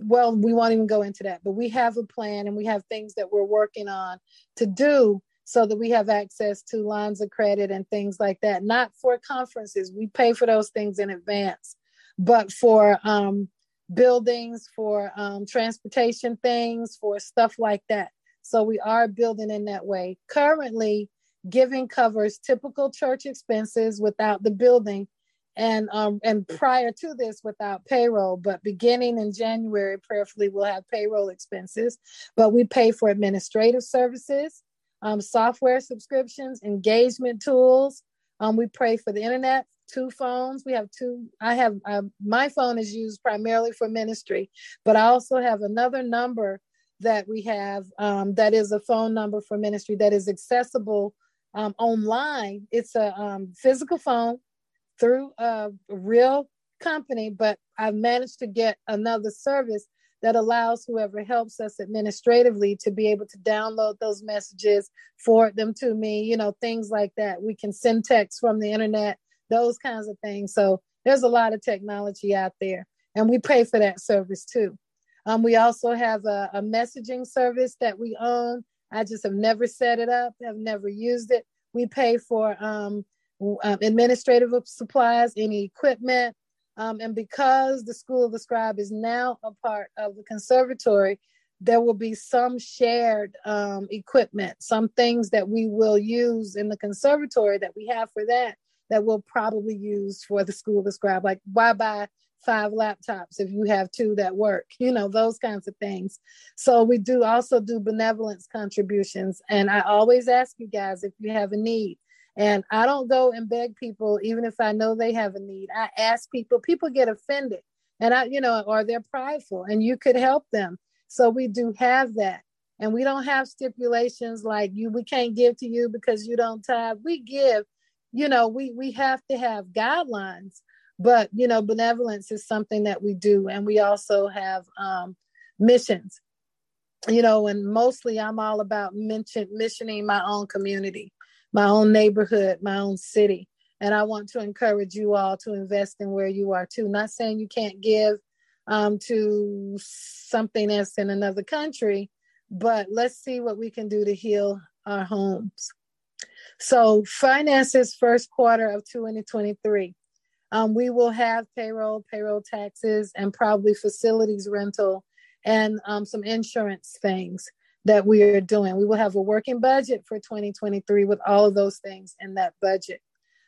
well, we won't even go into that, but we have a plan and we have things that we're working on to do so that we have access to lines of credit and things like that. Not for conferences, we pay for those things in advance, but for um, buildings, for um, transportation things, for stuff like that. So we are building in that way. Currently, giving covers typical church expenses without the building and um and prior to this without payroll. But beginning in january prayerfully we'll have payroll expenses but we pay for administrative services um, software subscriptions engagement tools. Um, we pray for the internet two phones. We have two i have uh, my phone is used primarily for ministry but i also have another number that we have um, that is a phone number for ministry that is accessible um, online it's a um, physical phone through a real company, but I've managed to get another service that allows whoever helps us administratively to be able to download those messages, forward them to me, you know, things like that. We can send text from the internet, those kinds of things. So there's a lot of technology out there, and we pay for that service too. Um, we also have a, a messaging service that we own. I just have never set it up, have never used it. We pay for um, um, administrative supplies, any equipment. Um, and because the School of the Scribe is now a part of the conservatory, there will be some shared um, equipment, some things that we will use in the conservatory that we have for that, that we'll probably use for the School of the Scribe. Like, why buy five laptops if you have two that work? You know, those kinds of things. So, we do also do benevolence contributions. And I always ask you guys if you have a need and I don't go and beg people, even if I know they have a need. I ask people, people get offended and I, you know, or they're prideful and you could help them. So we do have that. And we don't have stipulations like you, we can't give to you because you don't tithe. We give, you know, we we have to have guidelines, but you know, benevolence is something that we do. And we also have um missions you know, and mostly I'm all about mention missioning my own community my own neighborhood, my own city. And I want to encourage you all to invest in where you are too. Not saying you can't give um, to something that's in another country, but let's see what we can do to heal our homes. So, finances first quarter of 2023. Um, we will have payroll, payroll taxes, and probably facilities rental and um, some insurance things that we are doing. We will have a working budget for 2023 with all of those things in that budget.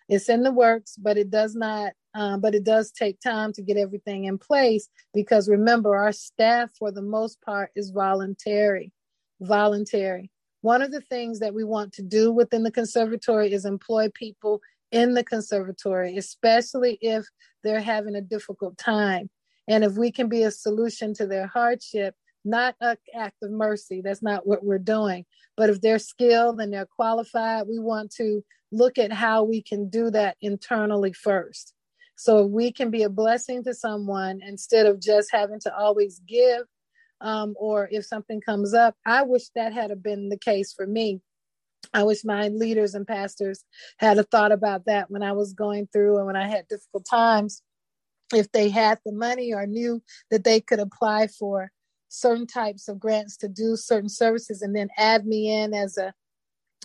It's in the works, but it does not, um, but it does take time to get everything in place because remember, our staff for the most part is voluntary. Voluntary. One of the things that we want to do within the conservatory is employ people in the conservatory, especially if they're having a difficult time. And if we can be a solution to their hardship, not an act of mercy. That's not what we're doing. But if they're skilled and they're qualified, we want to look at how we can do that internally first. So we can be a blessing to someone instead of just having to always give. Um, or if something comes up, I wish that had been the case for me. I wish my leaders and pastors had a thought about that when I was going through and when I had difficult times. If they had the money or knew that they could apply for certain types of grants to do certain services and then add me in as a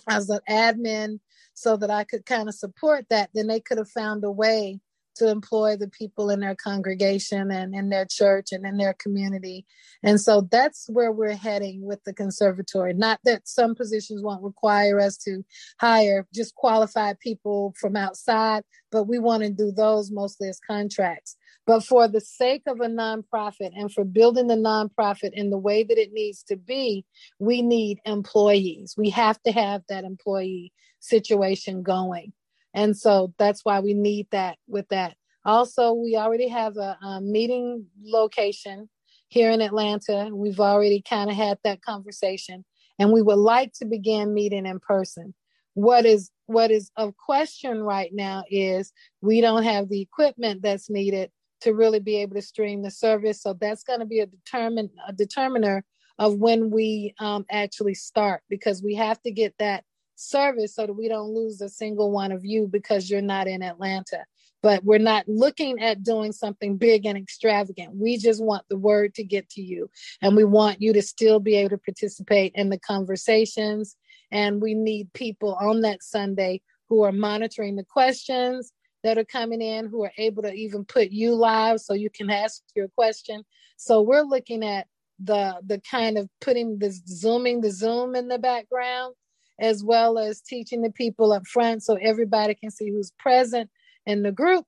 as an admin so that I could kind of support that, then they could have found a way to employ the people in their congregation and in their church and in their community. And so that's where we're heading with the conservatory. Not that some positions won't require us to hire just qualified people from outside, but we want to do those mostly as contracts. But for the sake of a nonprofit and for building the nonprofit in the way that it needs to be, we need employees. We have to have that employee situation going. And so that's why we need that with that. Also, we already have a, a meeting location here in Atlanta. We've already kind of had that conversation, and we would like to begin meeting in person. What is what is of question right now is we don't have the equipment that's needed to really be able to stream the service. So that's going to be a determine a determiner of when we um, actually start because we have to get that service so that we don't lose a single one of you because you're not in Atlanta. But we're not looking at doing something big and extravagant. We just want the word to get to you. And we want you to still be able to participate in the conversations. And we need people on that Sunday who are monitoring the questions that are coming in, who are able to even put you live so you can ask your question. So we're looking at the the kind of putting the zooming the zoom in the background as well as teaching the people up front so everybody can see who's present in the group,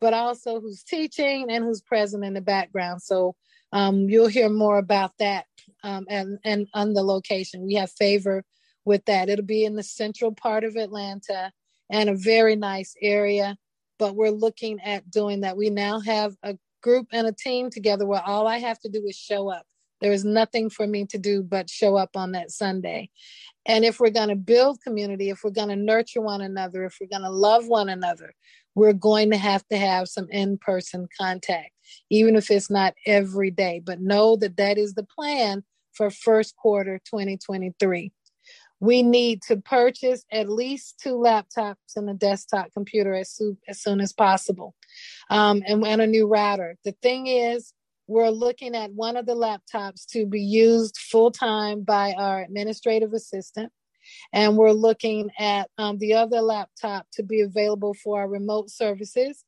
but also who's teaching and who's present in the background. So um, you'll hear more about that um, and, and on the location. We have favor with that. It'll be in the central part of Atlanta and a very nice area, but we're looking at doing that. We now have a group and a team together where all I have to do is show up. There is nothing for me to do but show up on that Sunday. And if we're going to build community, if we're going to nurture one another, if we're going to love one another, we're going to have to have some in person contact, even if it's not every day. But know that that is the plan for first quarter 2023. We need to purchase at least two laptops and a desktop computer as soon as, soon as possible, um, and, and a new router. The thing is, we're looking at one of the laptops to be used full time by our administrative assistant. And we're looking at um, the other laptop to be available for our remote services.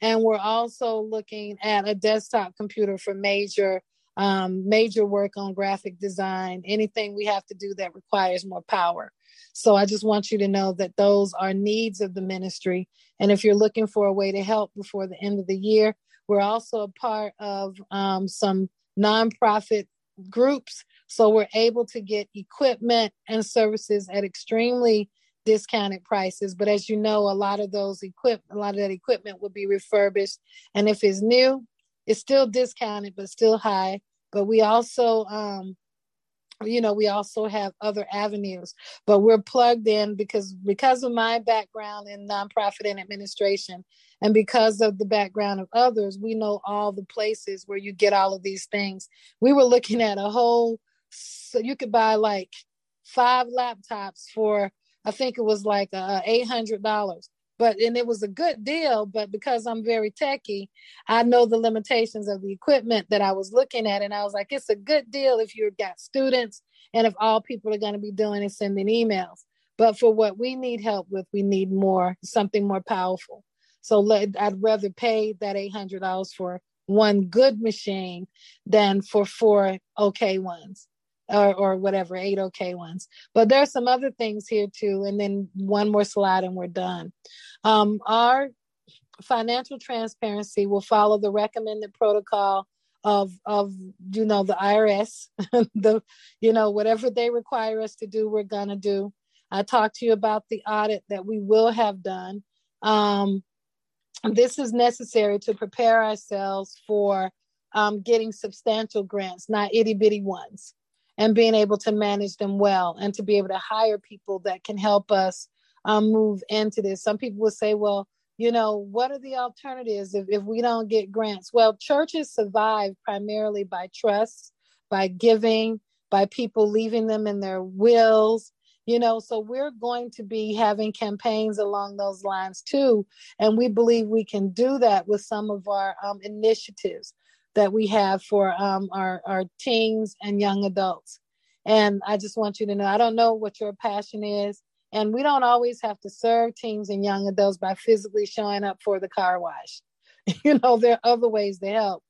And we're also looking at a desktop computer for major um, major work on graphic design, anything we have to do that requires more power. So I just want you to know that those are needs of the ministry. And if you're looking for a way to help before the end of the year, we're also a part of um, some nonprofit groups. So we're able to get equipment and services at extremely discounted prices. But as you know, a lot of those equip a lot of that equipment will be refurbished. And if it's new, it's still discounted, but still high. But we also um, you know we also have other avenues but we're plugged in because because of my background in nonprofit and administration and because of the background of others we know all the places where you get all of these things. We were looking at a whole so you could buy like five laptops for i think it was like uh, $800 but and it was a good deal but because i'm very techy i know the limitations of the equipment that i was looking at and i was like it's a good deal if you've got students and if all people are going to be doing is sending emails. But for what we need help with we need more something more powerful. So let, i'd rather pay that $800 for one good machine than for four okay ones or, or whatever, eight okay ones. But there are some other things here too. And then one more slide and we're done. Um, our financial transparency will follow the recommended protocol of of you know the IRS the you know whatever they require us to do we're going to do I talked to you about the audit that we will have done um, this is necessary to prepare ourselves for um, getting substantial grants not itty bitty ones and being able to manage them well and to be able to hire people that can help us um, move into this. Some people will say, well, you know, what are the alternatives if, if we don't get grants? Well, churches survive primarily by trust, by giving, by people leaving them in their wills. you know so we're going to be having campaigns along those lines too and we believe we can do that with some of our um, initiatives that we have for um, our, our teens and young adults and i just want you to know i don't know what your passion is and we don't always have to serve teens and young adults by physically showing up for the car wash you know there are other ways to help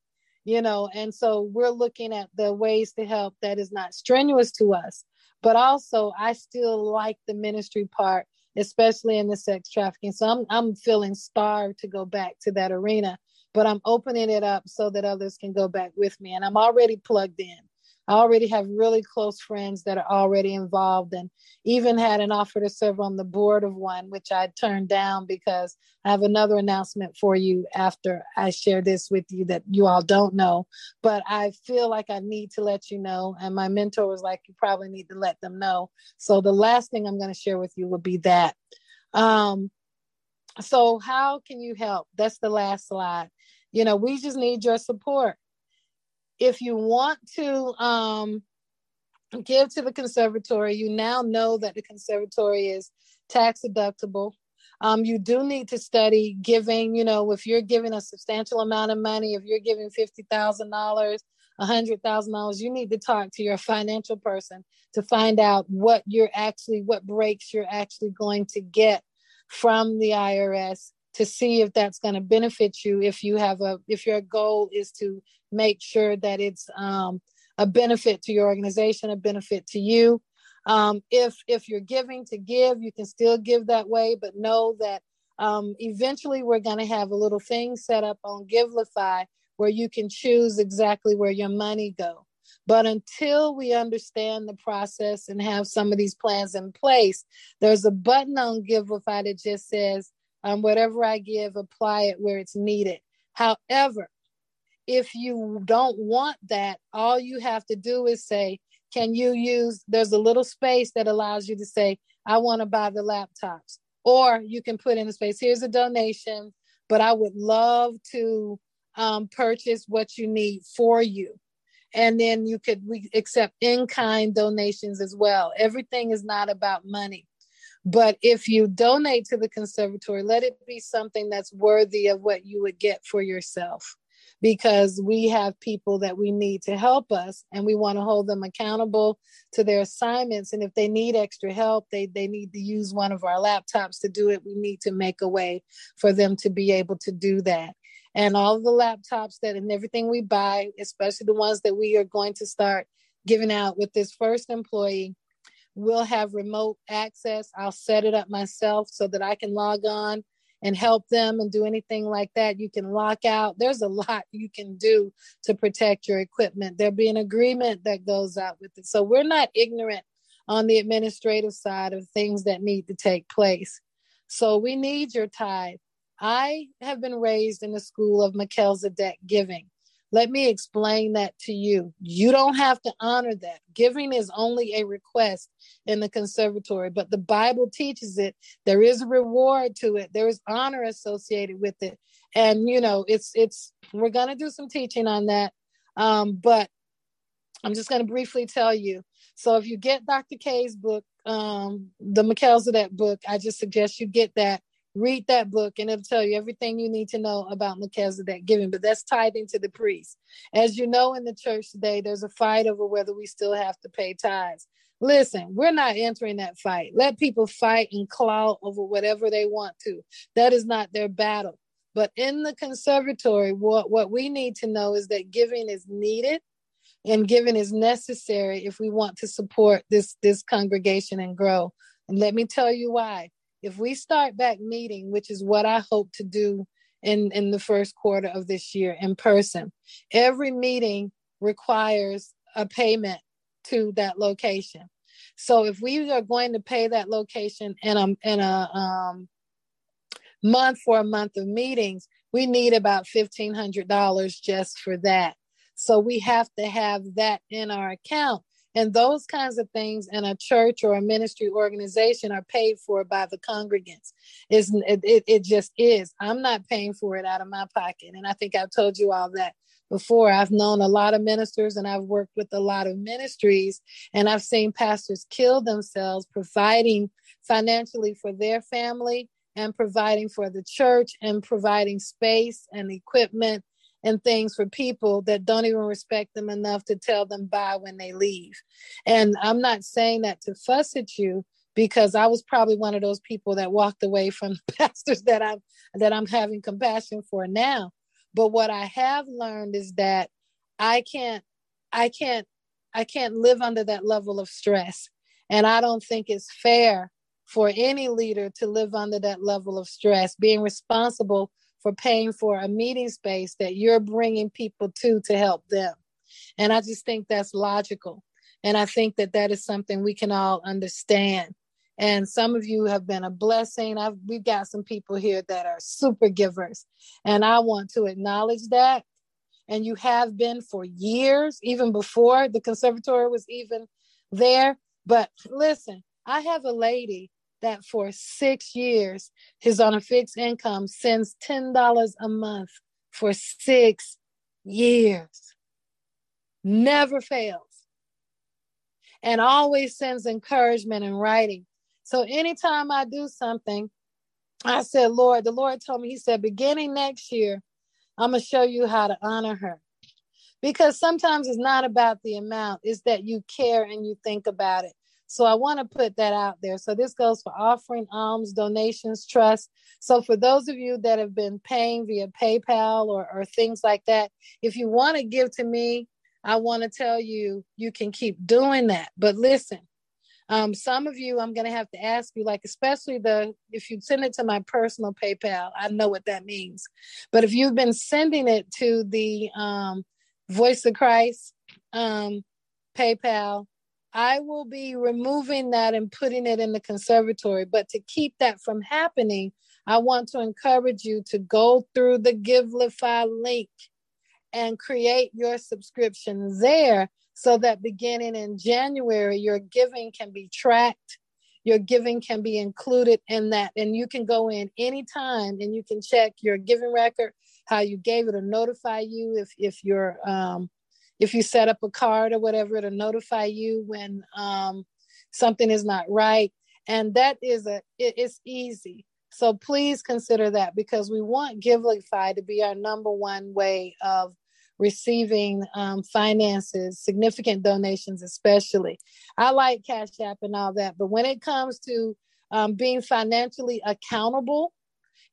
you know and so we're looking at the ways to help that is not strenuous to us but also I still like the ministry part, especially in the sex trafficking. So I'm I'm feeling starved to go back to that arena, but I'm opening it up so that others can go back with me. And I'm already plugged in. I already have really close friends that are already involved and even had an offer to serve on the board of one, which I turned down because I have another announcement for you after I share this with you that you all don't know. But I feel like I need to let you know. And my mentor was like, you probably need to let them know. So the last thing I'm going to share with you will be that. Um, so, how can you help? That's the last slide. You know, we just need your support if you want to um, give to the conservatory, you now know that the conservatory is tax deductible. Um, you do need to study giving. You know, if you're giving a substantial amount of money, if you're giving fifty thousand dollars, a hundred thousand dollars, you need to talk to your financial person to find out what you're actually, what breaks you're actually going to get from the IRS to see if that's going to benefit you if you have a if your goal is to make sure that it's um, a benefit to your organization a benefit to you. Um, if if you're giving to give you can still give that way but know that um, eventually we're going to have a little thing set up on givelify where you can choose exactly where your money go but until we understand the process and have some of these plans in place there's a button on givelify that just says um, whatever I give, apply it where it's needed. However, if you don't want that, all you have to do is say, can you use, there's a little space that allows you to say, I want to buy the laptops. Or you can put in the space, here's a donation, but I would love to um, purchase what you need for you. And then you could we accept in kind donations as well. Everything is not about money. But if you donate to the conservatory, let it be something that's worthy of what you would get for yourself. Because we have people that we need to help us and we want to hold them accountable to their assignments. And if they need extra help, they, they need to use one of our laptops to do it. We need to make a way for them to be able to do that and all the laptops that and everything we buy, especially the ones that we are going to start giving out with this first employee, we'll have remote access. I'll set it up myself so that I can log on and help them and do anything like that. You can lock out. There's a lot you can do to protect your equipment. There'll be an agreement that goes out with it. So we're not ignorant on the administrative side of things that need to take place. So we need your tithe. I have been raised in the school of Melchizedek giving. Let me explain that to you. You don't have to honor that. Giving is only a request in the conservatory, but the Bible teaches it. There is a reward to it. There is honor associated with it. And you know, it's it's we're gonna do some teaching on that. Um, but I'm just gonna briefly tell you. So if you get Dr. K's book, um, the Melchizedek book, I just suggest you get that read that book and it'll tell you everything you need to know about Melchizedek giving, but that's tithing to the priest. As you know, in the church today, there's a fight over whether we still have to pay tithes. Listen, we're not entering that fight. Let people fight and claw over whatever they want to. That is not their battle. But in the conservatory, what, what we need to know is that giving is needed and giving is necessary if we want to support this, this congregation and grow. And let me tell you why if we start back meeting, which is what I hope to do in, in the first quarter of this year in person, every meeting requires a payment to that location. So if we are going to pay that location in a in a um, month for a month of meetings, we need about fifteen hundred dollars just for that. So we have to have that in our account And those kinds of things in a church or a ministry organization are paid for by the congregants. It, it, it just is. I'm not paying for it out of my pocket. And I think I've told you all that before. I've known a lot of ministers and I've worked with a lot of ministries, and I've seen pastors kill themselves providing financially for their family and providing for the church and providing space and equipment and things for people that don't even respect them enough to tell them bye when they leave. And I'm not saying that to fuss at you because I was probably one of those people that walked away from pastors that I'm that I'm having compassion for now. But what I have learned is that I can't I can't I can't live under that level of stress. And I don't think it's fair for any leader to live under that level of stress, being responsible for paying for a meeting space that you're bringing people to to help them. And I just think that's logical. And I think that that is something we can all understand. And some of you have been a blessing. I've, we've got some people here that are super givers. And I want to acknowledge that. And you have been for years, even before the conservatory was even there. But listen, I have a lady that for six years is on a fixed income, sends $10 a month for six years, never fails, and always sends encouragement in writing. So anytime I do something, I said, Lord, the Lord told me, He said, beginning next year, I'm going to show you how to honor her. Because sometimes it's not about the amount, it's that you care and you think about it. So I want to put that out there. So this goes for offering, alms, donations, trust. So for those of you that have been paying via PayPal or, or things like that, if you want to give to me, I want to tell you, you can keep doing that. But listen, um, some of you, I'm going to have to ask you, like, especially the, if you send it to my personal PayPal, I know what that means. But if you've been sending it to the um, Voice of Christ um, PayPal, I will be removing that and putting it in the conservatory. But to keep that from happening, I want to encourage you to go through the Givelify link and create your subscription there so that beginning in January, your giving can be tracked. Your giving can be included in that. And you can go in anytime and you can check your giving record, how you gave it, or notify you if, if you're um, if you set up a card or whatever to notify you when um, something is not right. And that is a it, it's easy. So please consider that because we want givelify to be our number one way of receiving um, finances significant donations especially. I like cash app and all that but when it comes to um, being financially accountable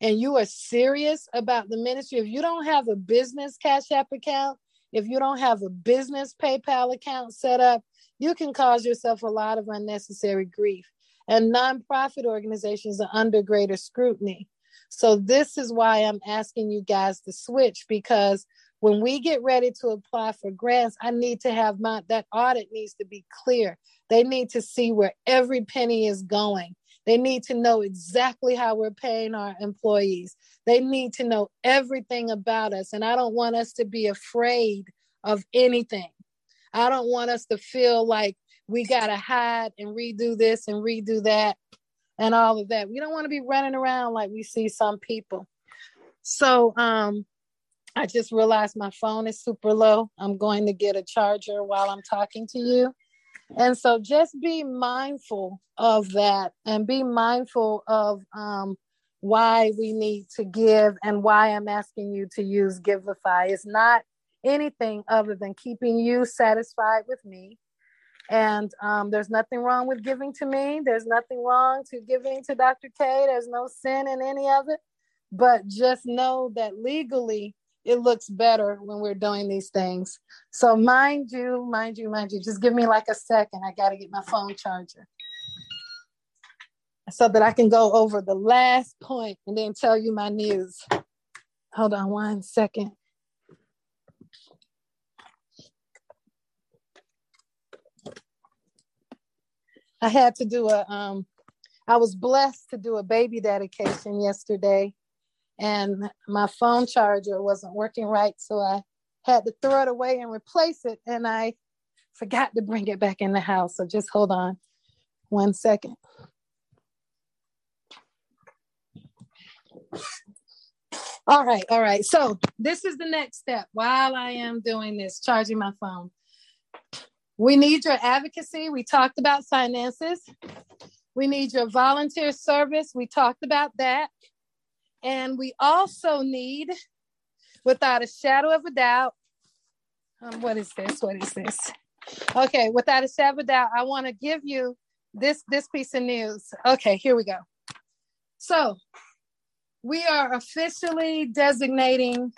and you are serious about the ministry if you don't have a business cash app account if you don't have a business PayPal account set up, you can cause yourself a lot of unnecessary grief. And nonprofit organizations are under greater scrutiny. So, this is why I'm asking you guys to switch because when we get ready to apply for grants, I need to have my that audit needs to be clear. They need to see where every penny is going. They need to know exactly how we're paying our employees. They need to know everything about us. And I don't want us to be afraid of anything. I don't want us to feel like we got to hide and redo this and redo that and all of that. We don't want to be running around like we see some people. So, um, I just realized my phone is super low. I'm going to get a charger while I'm talking to you. And so just be mindful of that and be mindful of um, why we need to give and why I'm asking you to use Givelify. It's not anything other than keeping you satisfied with me. And um, there's nothing wrong with giving to me. There's nothing wrong to giving to Dr. K. There's no sin in any of it. But just know that legally, it looks better when we're doing these things. So mind you, mind you, mind you, just give me like a second. I got to get my phone charger so that I can go over the last point and then tell you my news. Hold on one second. I had to do a um I was blessed to do a baby dedication yesterday and my phone charger wasn't working right. So I had to throw it away and replace it. And I Forgot to bring it back in the house. So just hold on one second. All right, all right. So this is the next step while I am doing this, charging my phone. We need your advocacy. We talked about finances. We need your volunteer service. We talked about that. And we also need, without a shadow of a doubt, um, what is this? What is this? Okay, without a shadow of a doubt, I want to give you this this piece of news. Okay, here we go. So we are officially designating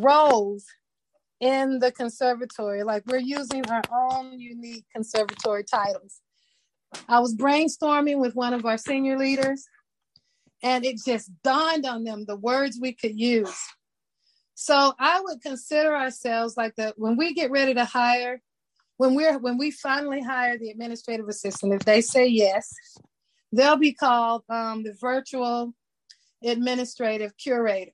roles in the conservatory. Like we're using our own unique conservatory titles. I was brainstorming with one of our senior leaders, and it just dawned on them the words we could use. So I would consider ourselves like the when we get ready to hire, when we're when we finally hire the administrative assistant, if they say yes, they'll be called um, the virtual administrative curator.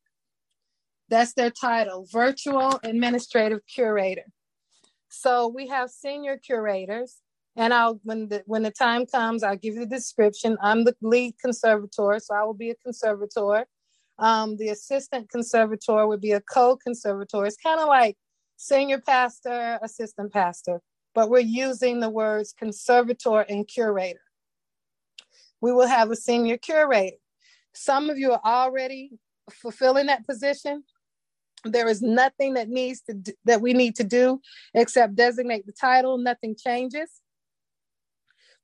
That's their title, virtual administrative curator. So we have senior curators, and I'll when the when the time comes, I'll give you the description. I'm the lead conservator, so I will be a conservator. Um, the assistant conservator would be a co-conservator. It's kind of like senior pastor, assistant pastor, but we're using the words conservator and curator. We will have a senior curator. Some of you are already fulfilling that position. There is nothing that needs to do, that we need to do except designate the title. Nothing changes.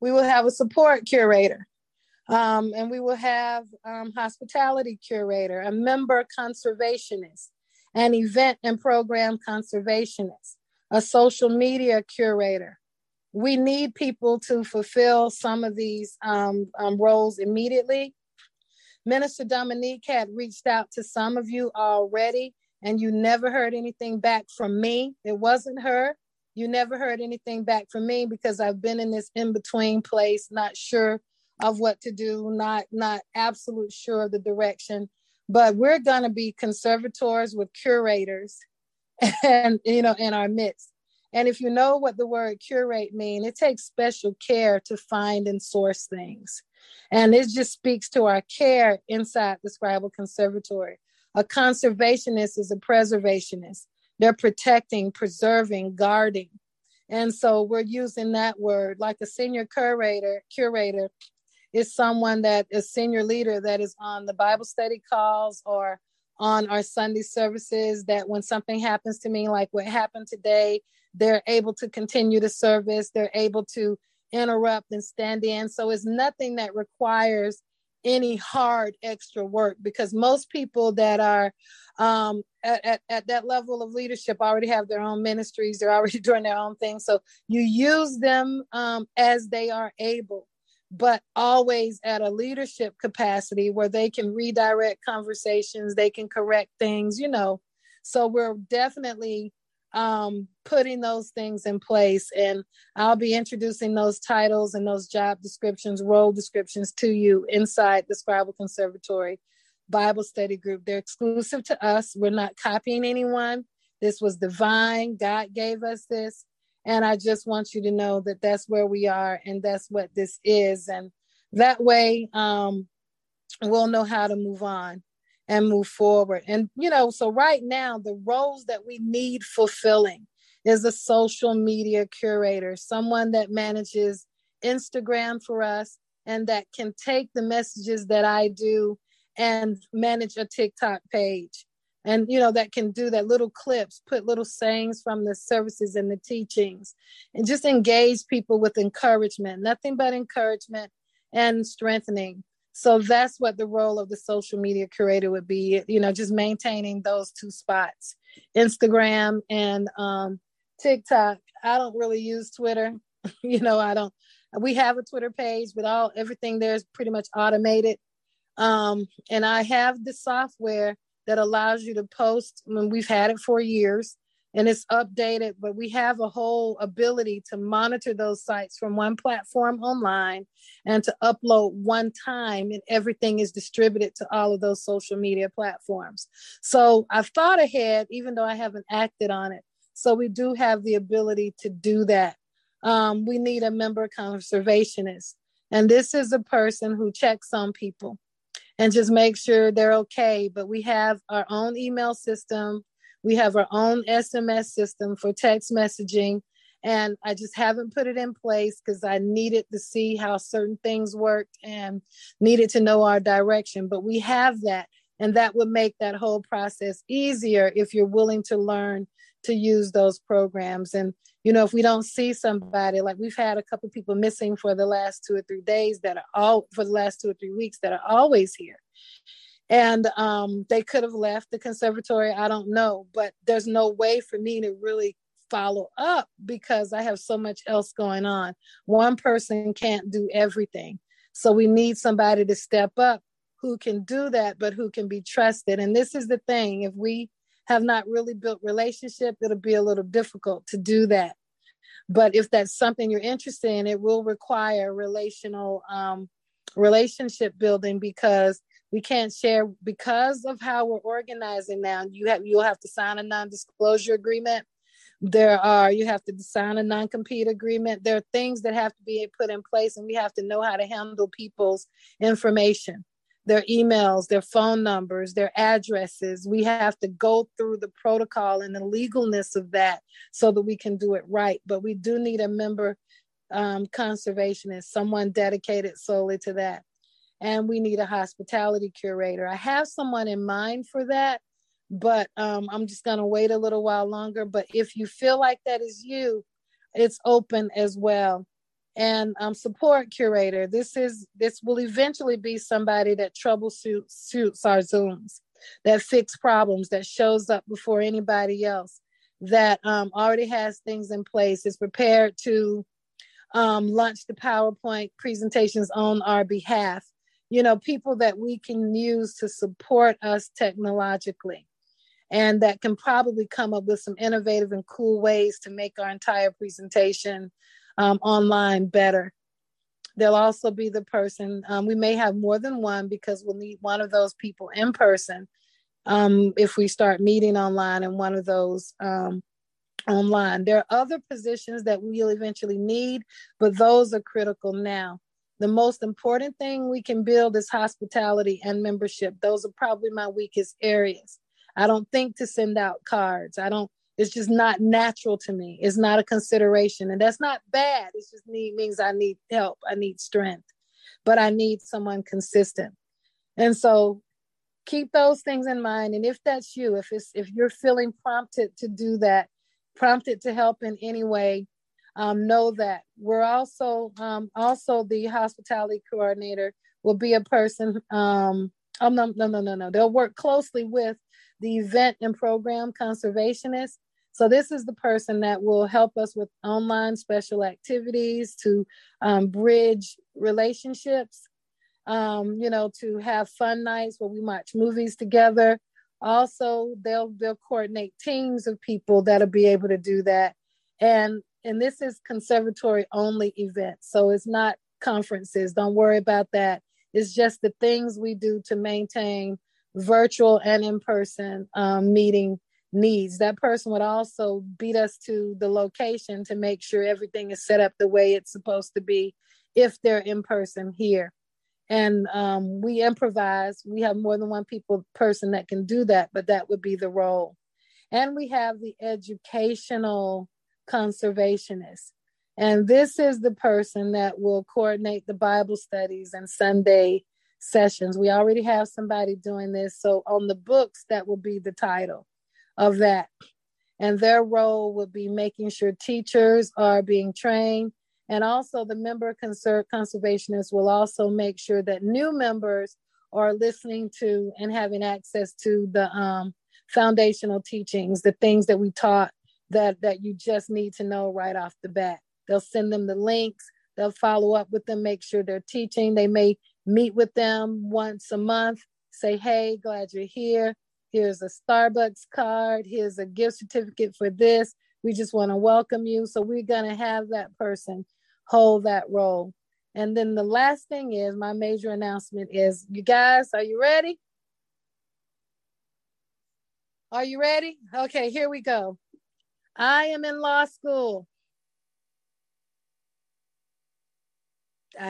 We will have a support curator, um, and we will have um, hospitality curator, a member conservationist, an event and program conservationist, a social media curator. We need people to fulfill some of these um, um roles immediately Minister Dominique had reached out to some of you already, and you never heard anything back from me. It wasn't her. You never heard anything back from me because I've been in this in between place, not sure of what to do, not not absolute sure of the direction. But we're gonna be conservators with curators, and you know, in our midst. And if you know what the word curate mean, it takes special care to find and source things. And it just speaks to our care inside the Scribal Conservatory. A conservationist is a preservationist. They're protecting, preserving, guarding. And so we're using that word like a senior curator, curator is someone that is senior leader that is on the Bible study calls or on our Sunday services that when something happens to me, like what happened today, they're able to continue the service. They're able to interrupt and stand in. So it's nothing that requires any hard extra work because most people that are um, at, at, at, that level of leadership already have their own ministries they're already doing their own thing. So you use them um, as they are able but always at a leadership capacity where they can redirect conversations they can correct things you know. So we're definitely um, putting those things in place. And I'll be introducing those titles and those job descriptions, role descriptions to you inside the Scribal Conservatory Bible study group. They're exclusive to us. We're not copying anyone. This was divine. God gave us this. And I just want you to know that that's where we are and that's what this is. And that way, um, we'll know how to move on and move forward. And, you know, so right now, the roles that we need fulfilling is a social media curator, someone that manages Instagram for us and that can take the messages that I do and manage a TikTok page. And, you know, that can do that little clips, put little sayings from the services and the teachings, and just engage people with encouragement, nothing but encouragement and strengthening. So that's what the role of the social media curator would be, you know, just maintaining those two spots, Instagram and um, TikTok. I don't really use Twitter. you know, I don't, we have a Twitter page, but all, everything there is pretty much automated. Um, and I have the software that allows you to post, I mean, we've had it for years and it's updated, but we have a whole ability to monitor those sites from one platform online and to upload one time, and everything is distributed to all of those social media platforms. So I've thought ahead, even though I haven't acted on it, So we do have the ability to do that. Um, we need a member conservationist. And this is a person who checks on people and just make sure they're okay. But we have our own email system, we have our own SMS system for text messaging. And I just haven't put it in place because I needed to see how certain things worked and needed to know our direction. But we have that. And that would make that whole process easier if you're willing to learn to use those programs. And, you know, if we don't see somebody, like we've had a couple people missing for the last two or three days that are all for the last two or three weeks that are always here and um, they could have left the conservatory. I don't know, but there's no way for me to really follow up because I have so much else going on. One person can't do everything. So we need somebody to step up who can do that, but who can be trusted. And this is the thing if we have not really built relationship, it'll be a little difficult to do that. But if that's something you're interested in, it will require relational um, relationship building because we can't share because of how we're organizing now. You have you'll have to sign a non-disclosure agreement. There are you have to sign a non-compete agreement. There are things that have to be put in place and we have to know how to handle people's information. Their emails their phone numbers their addresses. We have to go through the protocol and the legalness of that so that we can do it right. But we do need a member um, conservationist someone dedicated solely to that and we need a hospitality curator. I have someone in mind for that, but um, I'm just going to wait a little while longer. But if you feel like that is you, it's open as well. And um, support curator. This is this will eventually be somebody that troubleshoots our Zooms, that fix problems, that shows up before anybody else, that um, already has things in place, is prepared to um, launch the PowerPoint presentations on our behalf you know, people that we can use to support us technologically and that can probably come up with some innovative and cool ways to make our entire presentation um, online better. They'll also be the person, um, we may have more than one because we'll need one of those people in person um, if we start meeting online and one of those um, online. There are other positions that we'll eventually need, but those are critical now the most important thing we can build is hospitality and membership. Those are probably my weakest areas. I don't think to send out cards. I don't, it's just not natural to me. It's not a consideration. And that's not bad. It just need, means I need help. I need strength, but I need someone consistent. And so keep those things in mind. And if that's you, if it's, if you're feeling prompted to do that, prompted to help in any way, um, know that. We're also um, also the hospitality coordinator will be a person um, oh no no no no no. They'll work closely with the event and program conservationist so this is the person that will help us with online special activities to um, bridge relationships um, you know to have fun nights where we watch movies together. Also they'll they'll coordinate teams of people that'll be able to do that. And and this is conservatory only events. So it's not conferences. Don't worry about that. It's just the things we do to maintain virtual and in person um, meeting needs. That person would also beat us to the location to make sure everything is set up the way it's supposed to be if they're in person here. And um, we improvise. We have more than one people person that can do that, but that would be the role. And we have the educational conservationist. And this is the person that will coordinate the Bible studies and Sunday sessions. We already have somebody doing this. So on the books, that will be the title of that. And their role would be making sure teachers are being trained. And also, the member conser- conservationists will also make sure that new members are listening to and having access to the um, foundational teachings, the things that we taught that that you just need to know right off the bat. They'll send them the links. They'll follow up with them, make sure they're teaching. They may meet with them once a month, say, "Hey, glad you're here. Here's a Starbucks card. Here's a gift certificate for this. We just want to welcome you." So we're gonna have that person hold that role. And then the last thing is my major announcement is you guys, are you ready? Are you ready? Okay, here we go. I am in law school.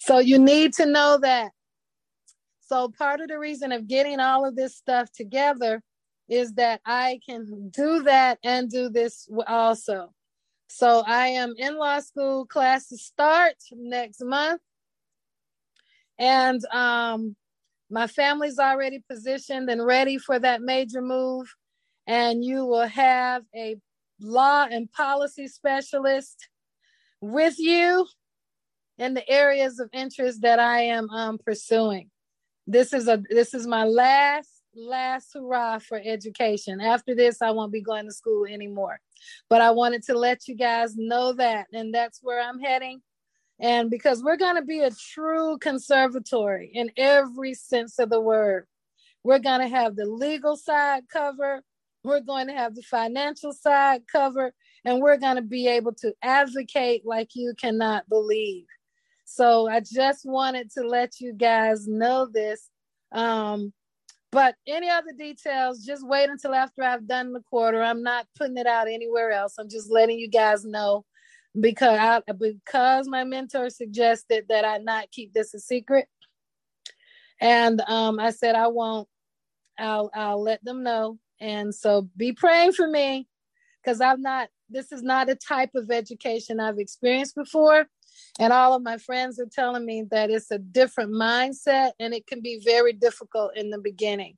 so you need to know that. So part of the reason of getting all of this stuff together is that I can do that and do this also. So I am in law school. Classes start next month. And um, my family's already positioned and ready for that major move. And you will have a law and policy specialist with you in the areas of interest that I am um, pursuing. This is a this is my last last hurrah for education. After this, I won't be going to school anymore. But I wanted to let you guys know that, and that's where I'm heading. And because we're going to be a true conservatory in every sense of the word, we're going to have the legal side covered, we're going to have the financial side covered, and we're going to be able to advocate like you cannot believe. So I just wanted to let you guys know this. Um, but any other details, just wait until after I've done the quarter. I'm not putting it out anywhere else. I'm just letting you guys know because I, because my mentor suggested that I not keep this a secret. And um, I said I won't. I'll I'll let them know. And so be praying for me because I'm not. This is not a type of education I've experienced before. And all of my friends are telling me that it's a different mindset and it can be very difficult in the beginning.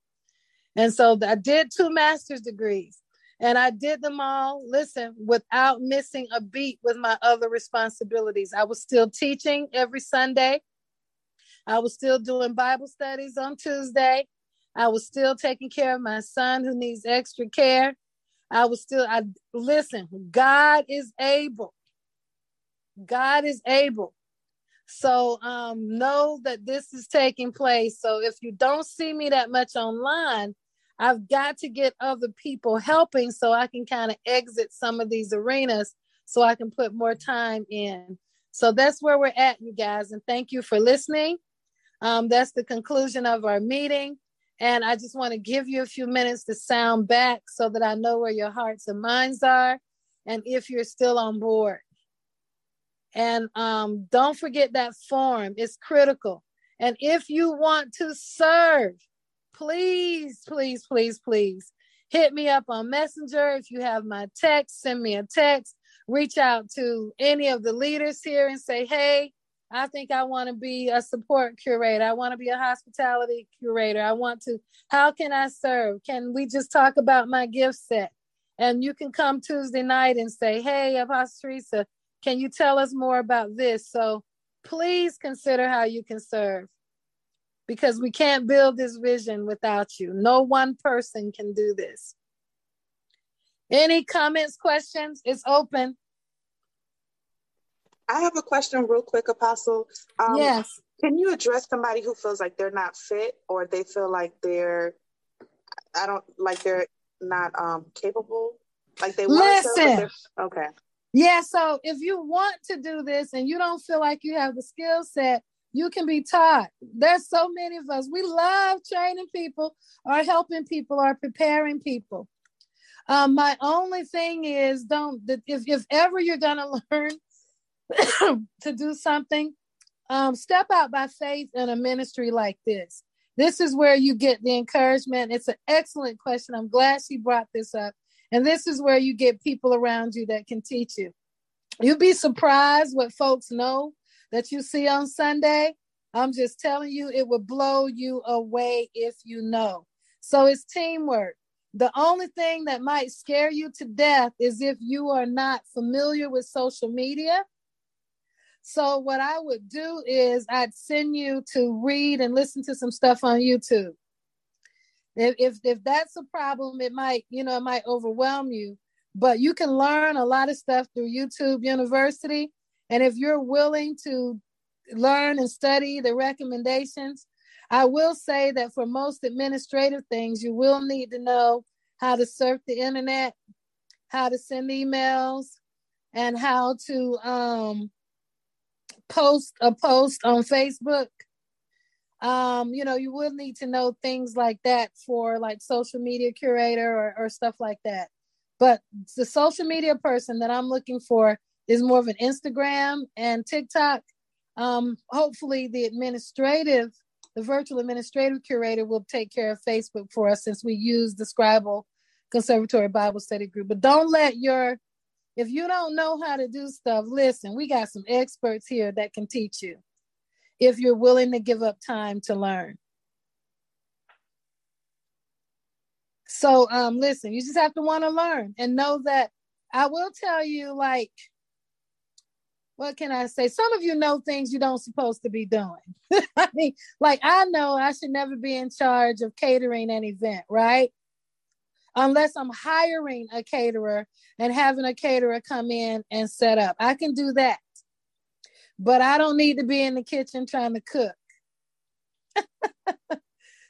And so I did two master's degrees and I did them all, listen, without missing a beat with my other responsibilities. I was still teaching every Sunday. I was still doing Bible studies on Tuesday. I was still taking care of my son who needs extra care. I was still, I listen, God is able. God is able. So um, know that this is taking place. So if you don't see me that much online, I've got to get other people helping so I can kind of exit some of these arenas so I can put more time in. So that's where we're at, you guys. And thank you for listening. Um, that's the conclusion of our meeting. And I just want to give you a few minutes to sound back so that I know where your hearts and minds are and if you're still on board. And um, don't forget that form, it's critical. And if you want to serve, please, please, please, please hit me up on Messenger. If you have my text, send me a text. Reach out to any of the leaders here and say, hey, I think I want to be a support curator. I want to be a hospitality curator. I want to, how can I serve? Can we just talk about my gift set? And you can come Tuesday night and say, hey, Apostle Teresa, can you tell us more about this? So please consider how you can serve because we can't build this vision without you. No one person can do this. Any comments, questions? It's open. I have a question, real quick, Apostle. Um, yes. Can you address somebody who feels like they're not fit or they feel like they're, I don't like they're not um capable, like they want Listen. to? Okay. Yeah, so if you want to do this and you don't feel like you have the skill set, you can be taught. There's so many of us. We love training people or helping people or preparing people. Um, my only thing is don't if if ever you're gonna learn to do something, um, step out by faith in a ministry like this. This is where you get the encouragement. It's an excellent question. I'm glad she brought this up and this is where you get people around you that can teach you. You'd be surprised what folks know that you see on Sunday. I'm just telling you, it would blow you away if you know. So it's teamwork. The only thing that might scare you to death is if you are not familiar with social media. So, what I would do is I'd send you to read and listen to some stuff on YouTube. If, if if that's a problem, it might you know it might overwhelm you. But you can learn a lot of stuff through YouTube University, and if you're willing to learn and study the recommendations, I will say that for most administrative things, you will need to know how to surf the internet, how to send emails, and how to um, post a post on Facebook um, you know, you would need to know things like that for like social media curator or, or stuff like that. But the social media person that I'm looking for is more of an Instagram and TikTok. Um, hopefully, the administrative, the virtual administrative curator will take care of Facebook for us since we use the Scribal Conservatory Bible Study Group. But don't let your, if you don't know how to do stuff, listen, we got some experts here that can teach you if you're willing to give up time to learn. So um listen, you just have to want to learn and know that I will tell you like what can I say? Some of you know things you don't supposed to be doing. I mean, like I know I should never be in charge of catering an event, right? Unless I'm hiring a caterer and having a caterer come in and set up. I can do that. But I don't need to be in the kitchen trying to cook.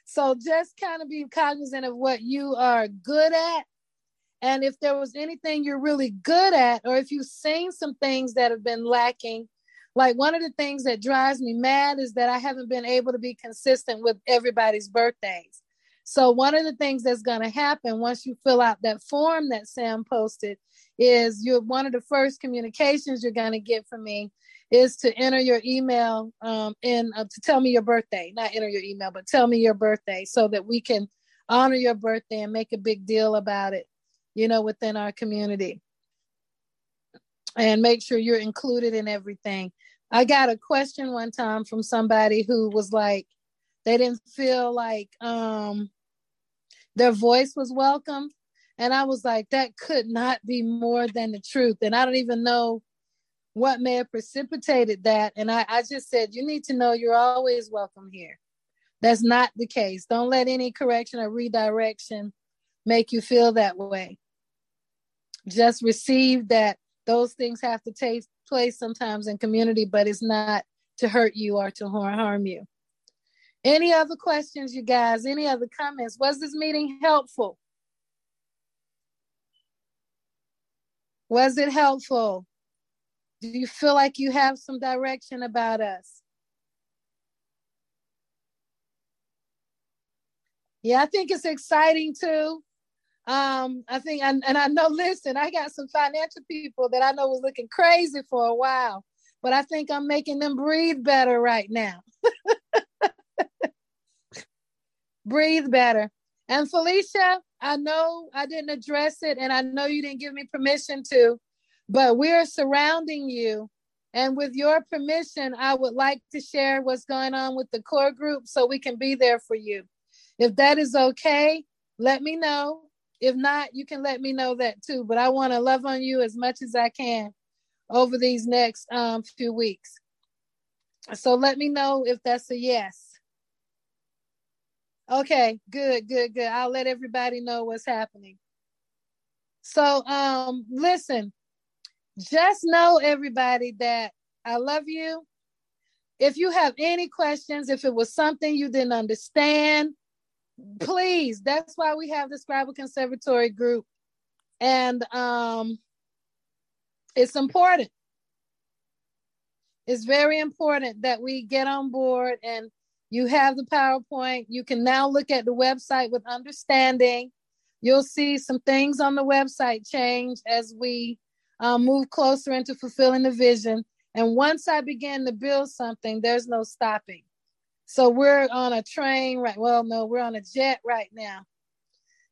so just kind of be cognizant of what you are good at and if there was anything you're really good at, or if you've seen some things that have been lacking, like one of the things that drives me mad is that I haven't been able to be consistent with everybody's birthdays. So, one of the things that's going to happen once you fill out that form that Sam posted is you're one of the first communications you're going to get from me is to enter your email um, in uh, to tell me your birthday, not enter your email, but tell me your birthday so that we can honor your birthday and make a big deal about it you know, within our community. And make sure you're included in everything. I got a question one time from somebody who was like, they didn't feel like um, their voice was welcome. And I was like, that could not be more than the truth. And I don't even know what may have precipitated that. And I, I just said, you need to know you're always welcome here. That's not the case. Don't let any correction or redirection make you feel that way just receive that those things have to take place sometimes in community, but it's not to hurt you or to harm you. Any other questions, you guys? Any other comments? Was this meeting helpful? Was it helpful? Do you feel like you have some direction about us? Yeah, I think it's exciting too. Um, I think, and, and I know, listen, I got some financial people that I know was looking crazy for a while, but I think I'm making them breathe better right now. breathe better. And Felicia, I know I didn't address it, and I know you didn't give me permission to, but we're surrounding you. And with your permission, I would like to share what's going on with the core group so we can be there for you. If that is okay, let me know. If not, you can let me know that too. But I want to love on you as much as I can over these next um, few weeks. So let me know if that's a yes. Okay, good, good, good. I'll let everybody know what's happening. So um listen, just know everybody that I love you. If you have any questions, if it was something you didn't understand, please that's why we have the scribal conservatory group and um it's important it's very important that we get on board and you have the powerpoint you can now look at the website with understanding you'll see some things on the website change as we um, move closer into fulfilling the vision and once i begin to build something there's no stopping so we're on a train right. Well, no, we're on a jet right now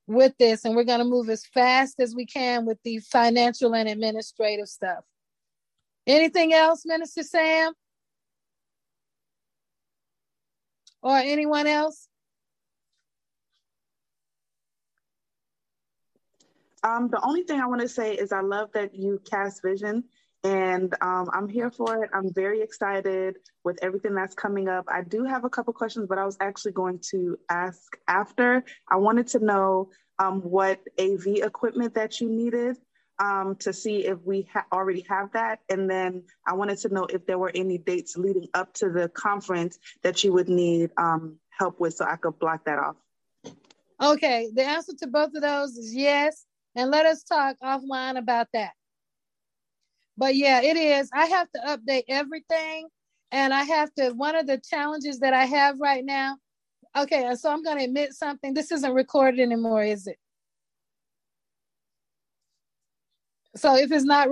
with this, and we're going to move as fast as we can with the financial and administrative stuff. Anything else, Minister Sam? Or anyone else? Um, the only thing I want to say is I love that you cast vision and um, I'm here for it. I'm very excited with everything that's coming up. I do have a couple questions, but I was actually going to ask after. I wanted to know um, what AV equipment that you needed um, to see if we ha- already have that. And then I wanted to know if there were any dates leading up to the conference that you would need um, help with so I could block that off. Okay, the answer to both of those is yes. And let us talk offline about that. But yeah, it is. I have to update everything. And I have to, one of the challenges that I have right now, okay, so I'm going to admit something. This isn't recorded anymore, is it? So if it's not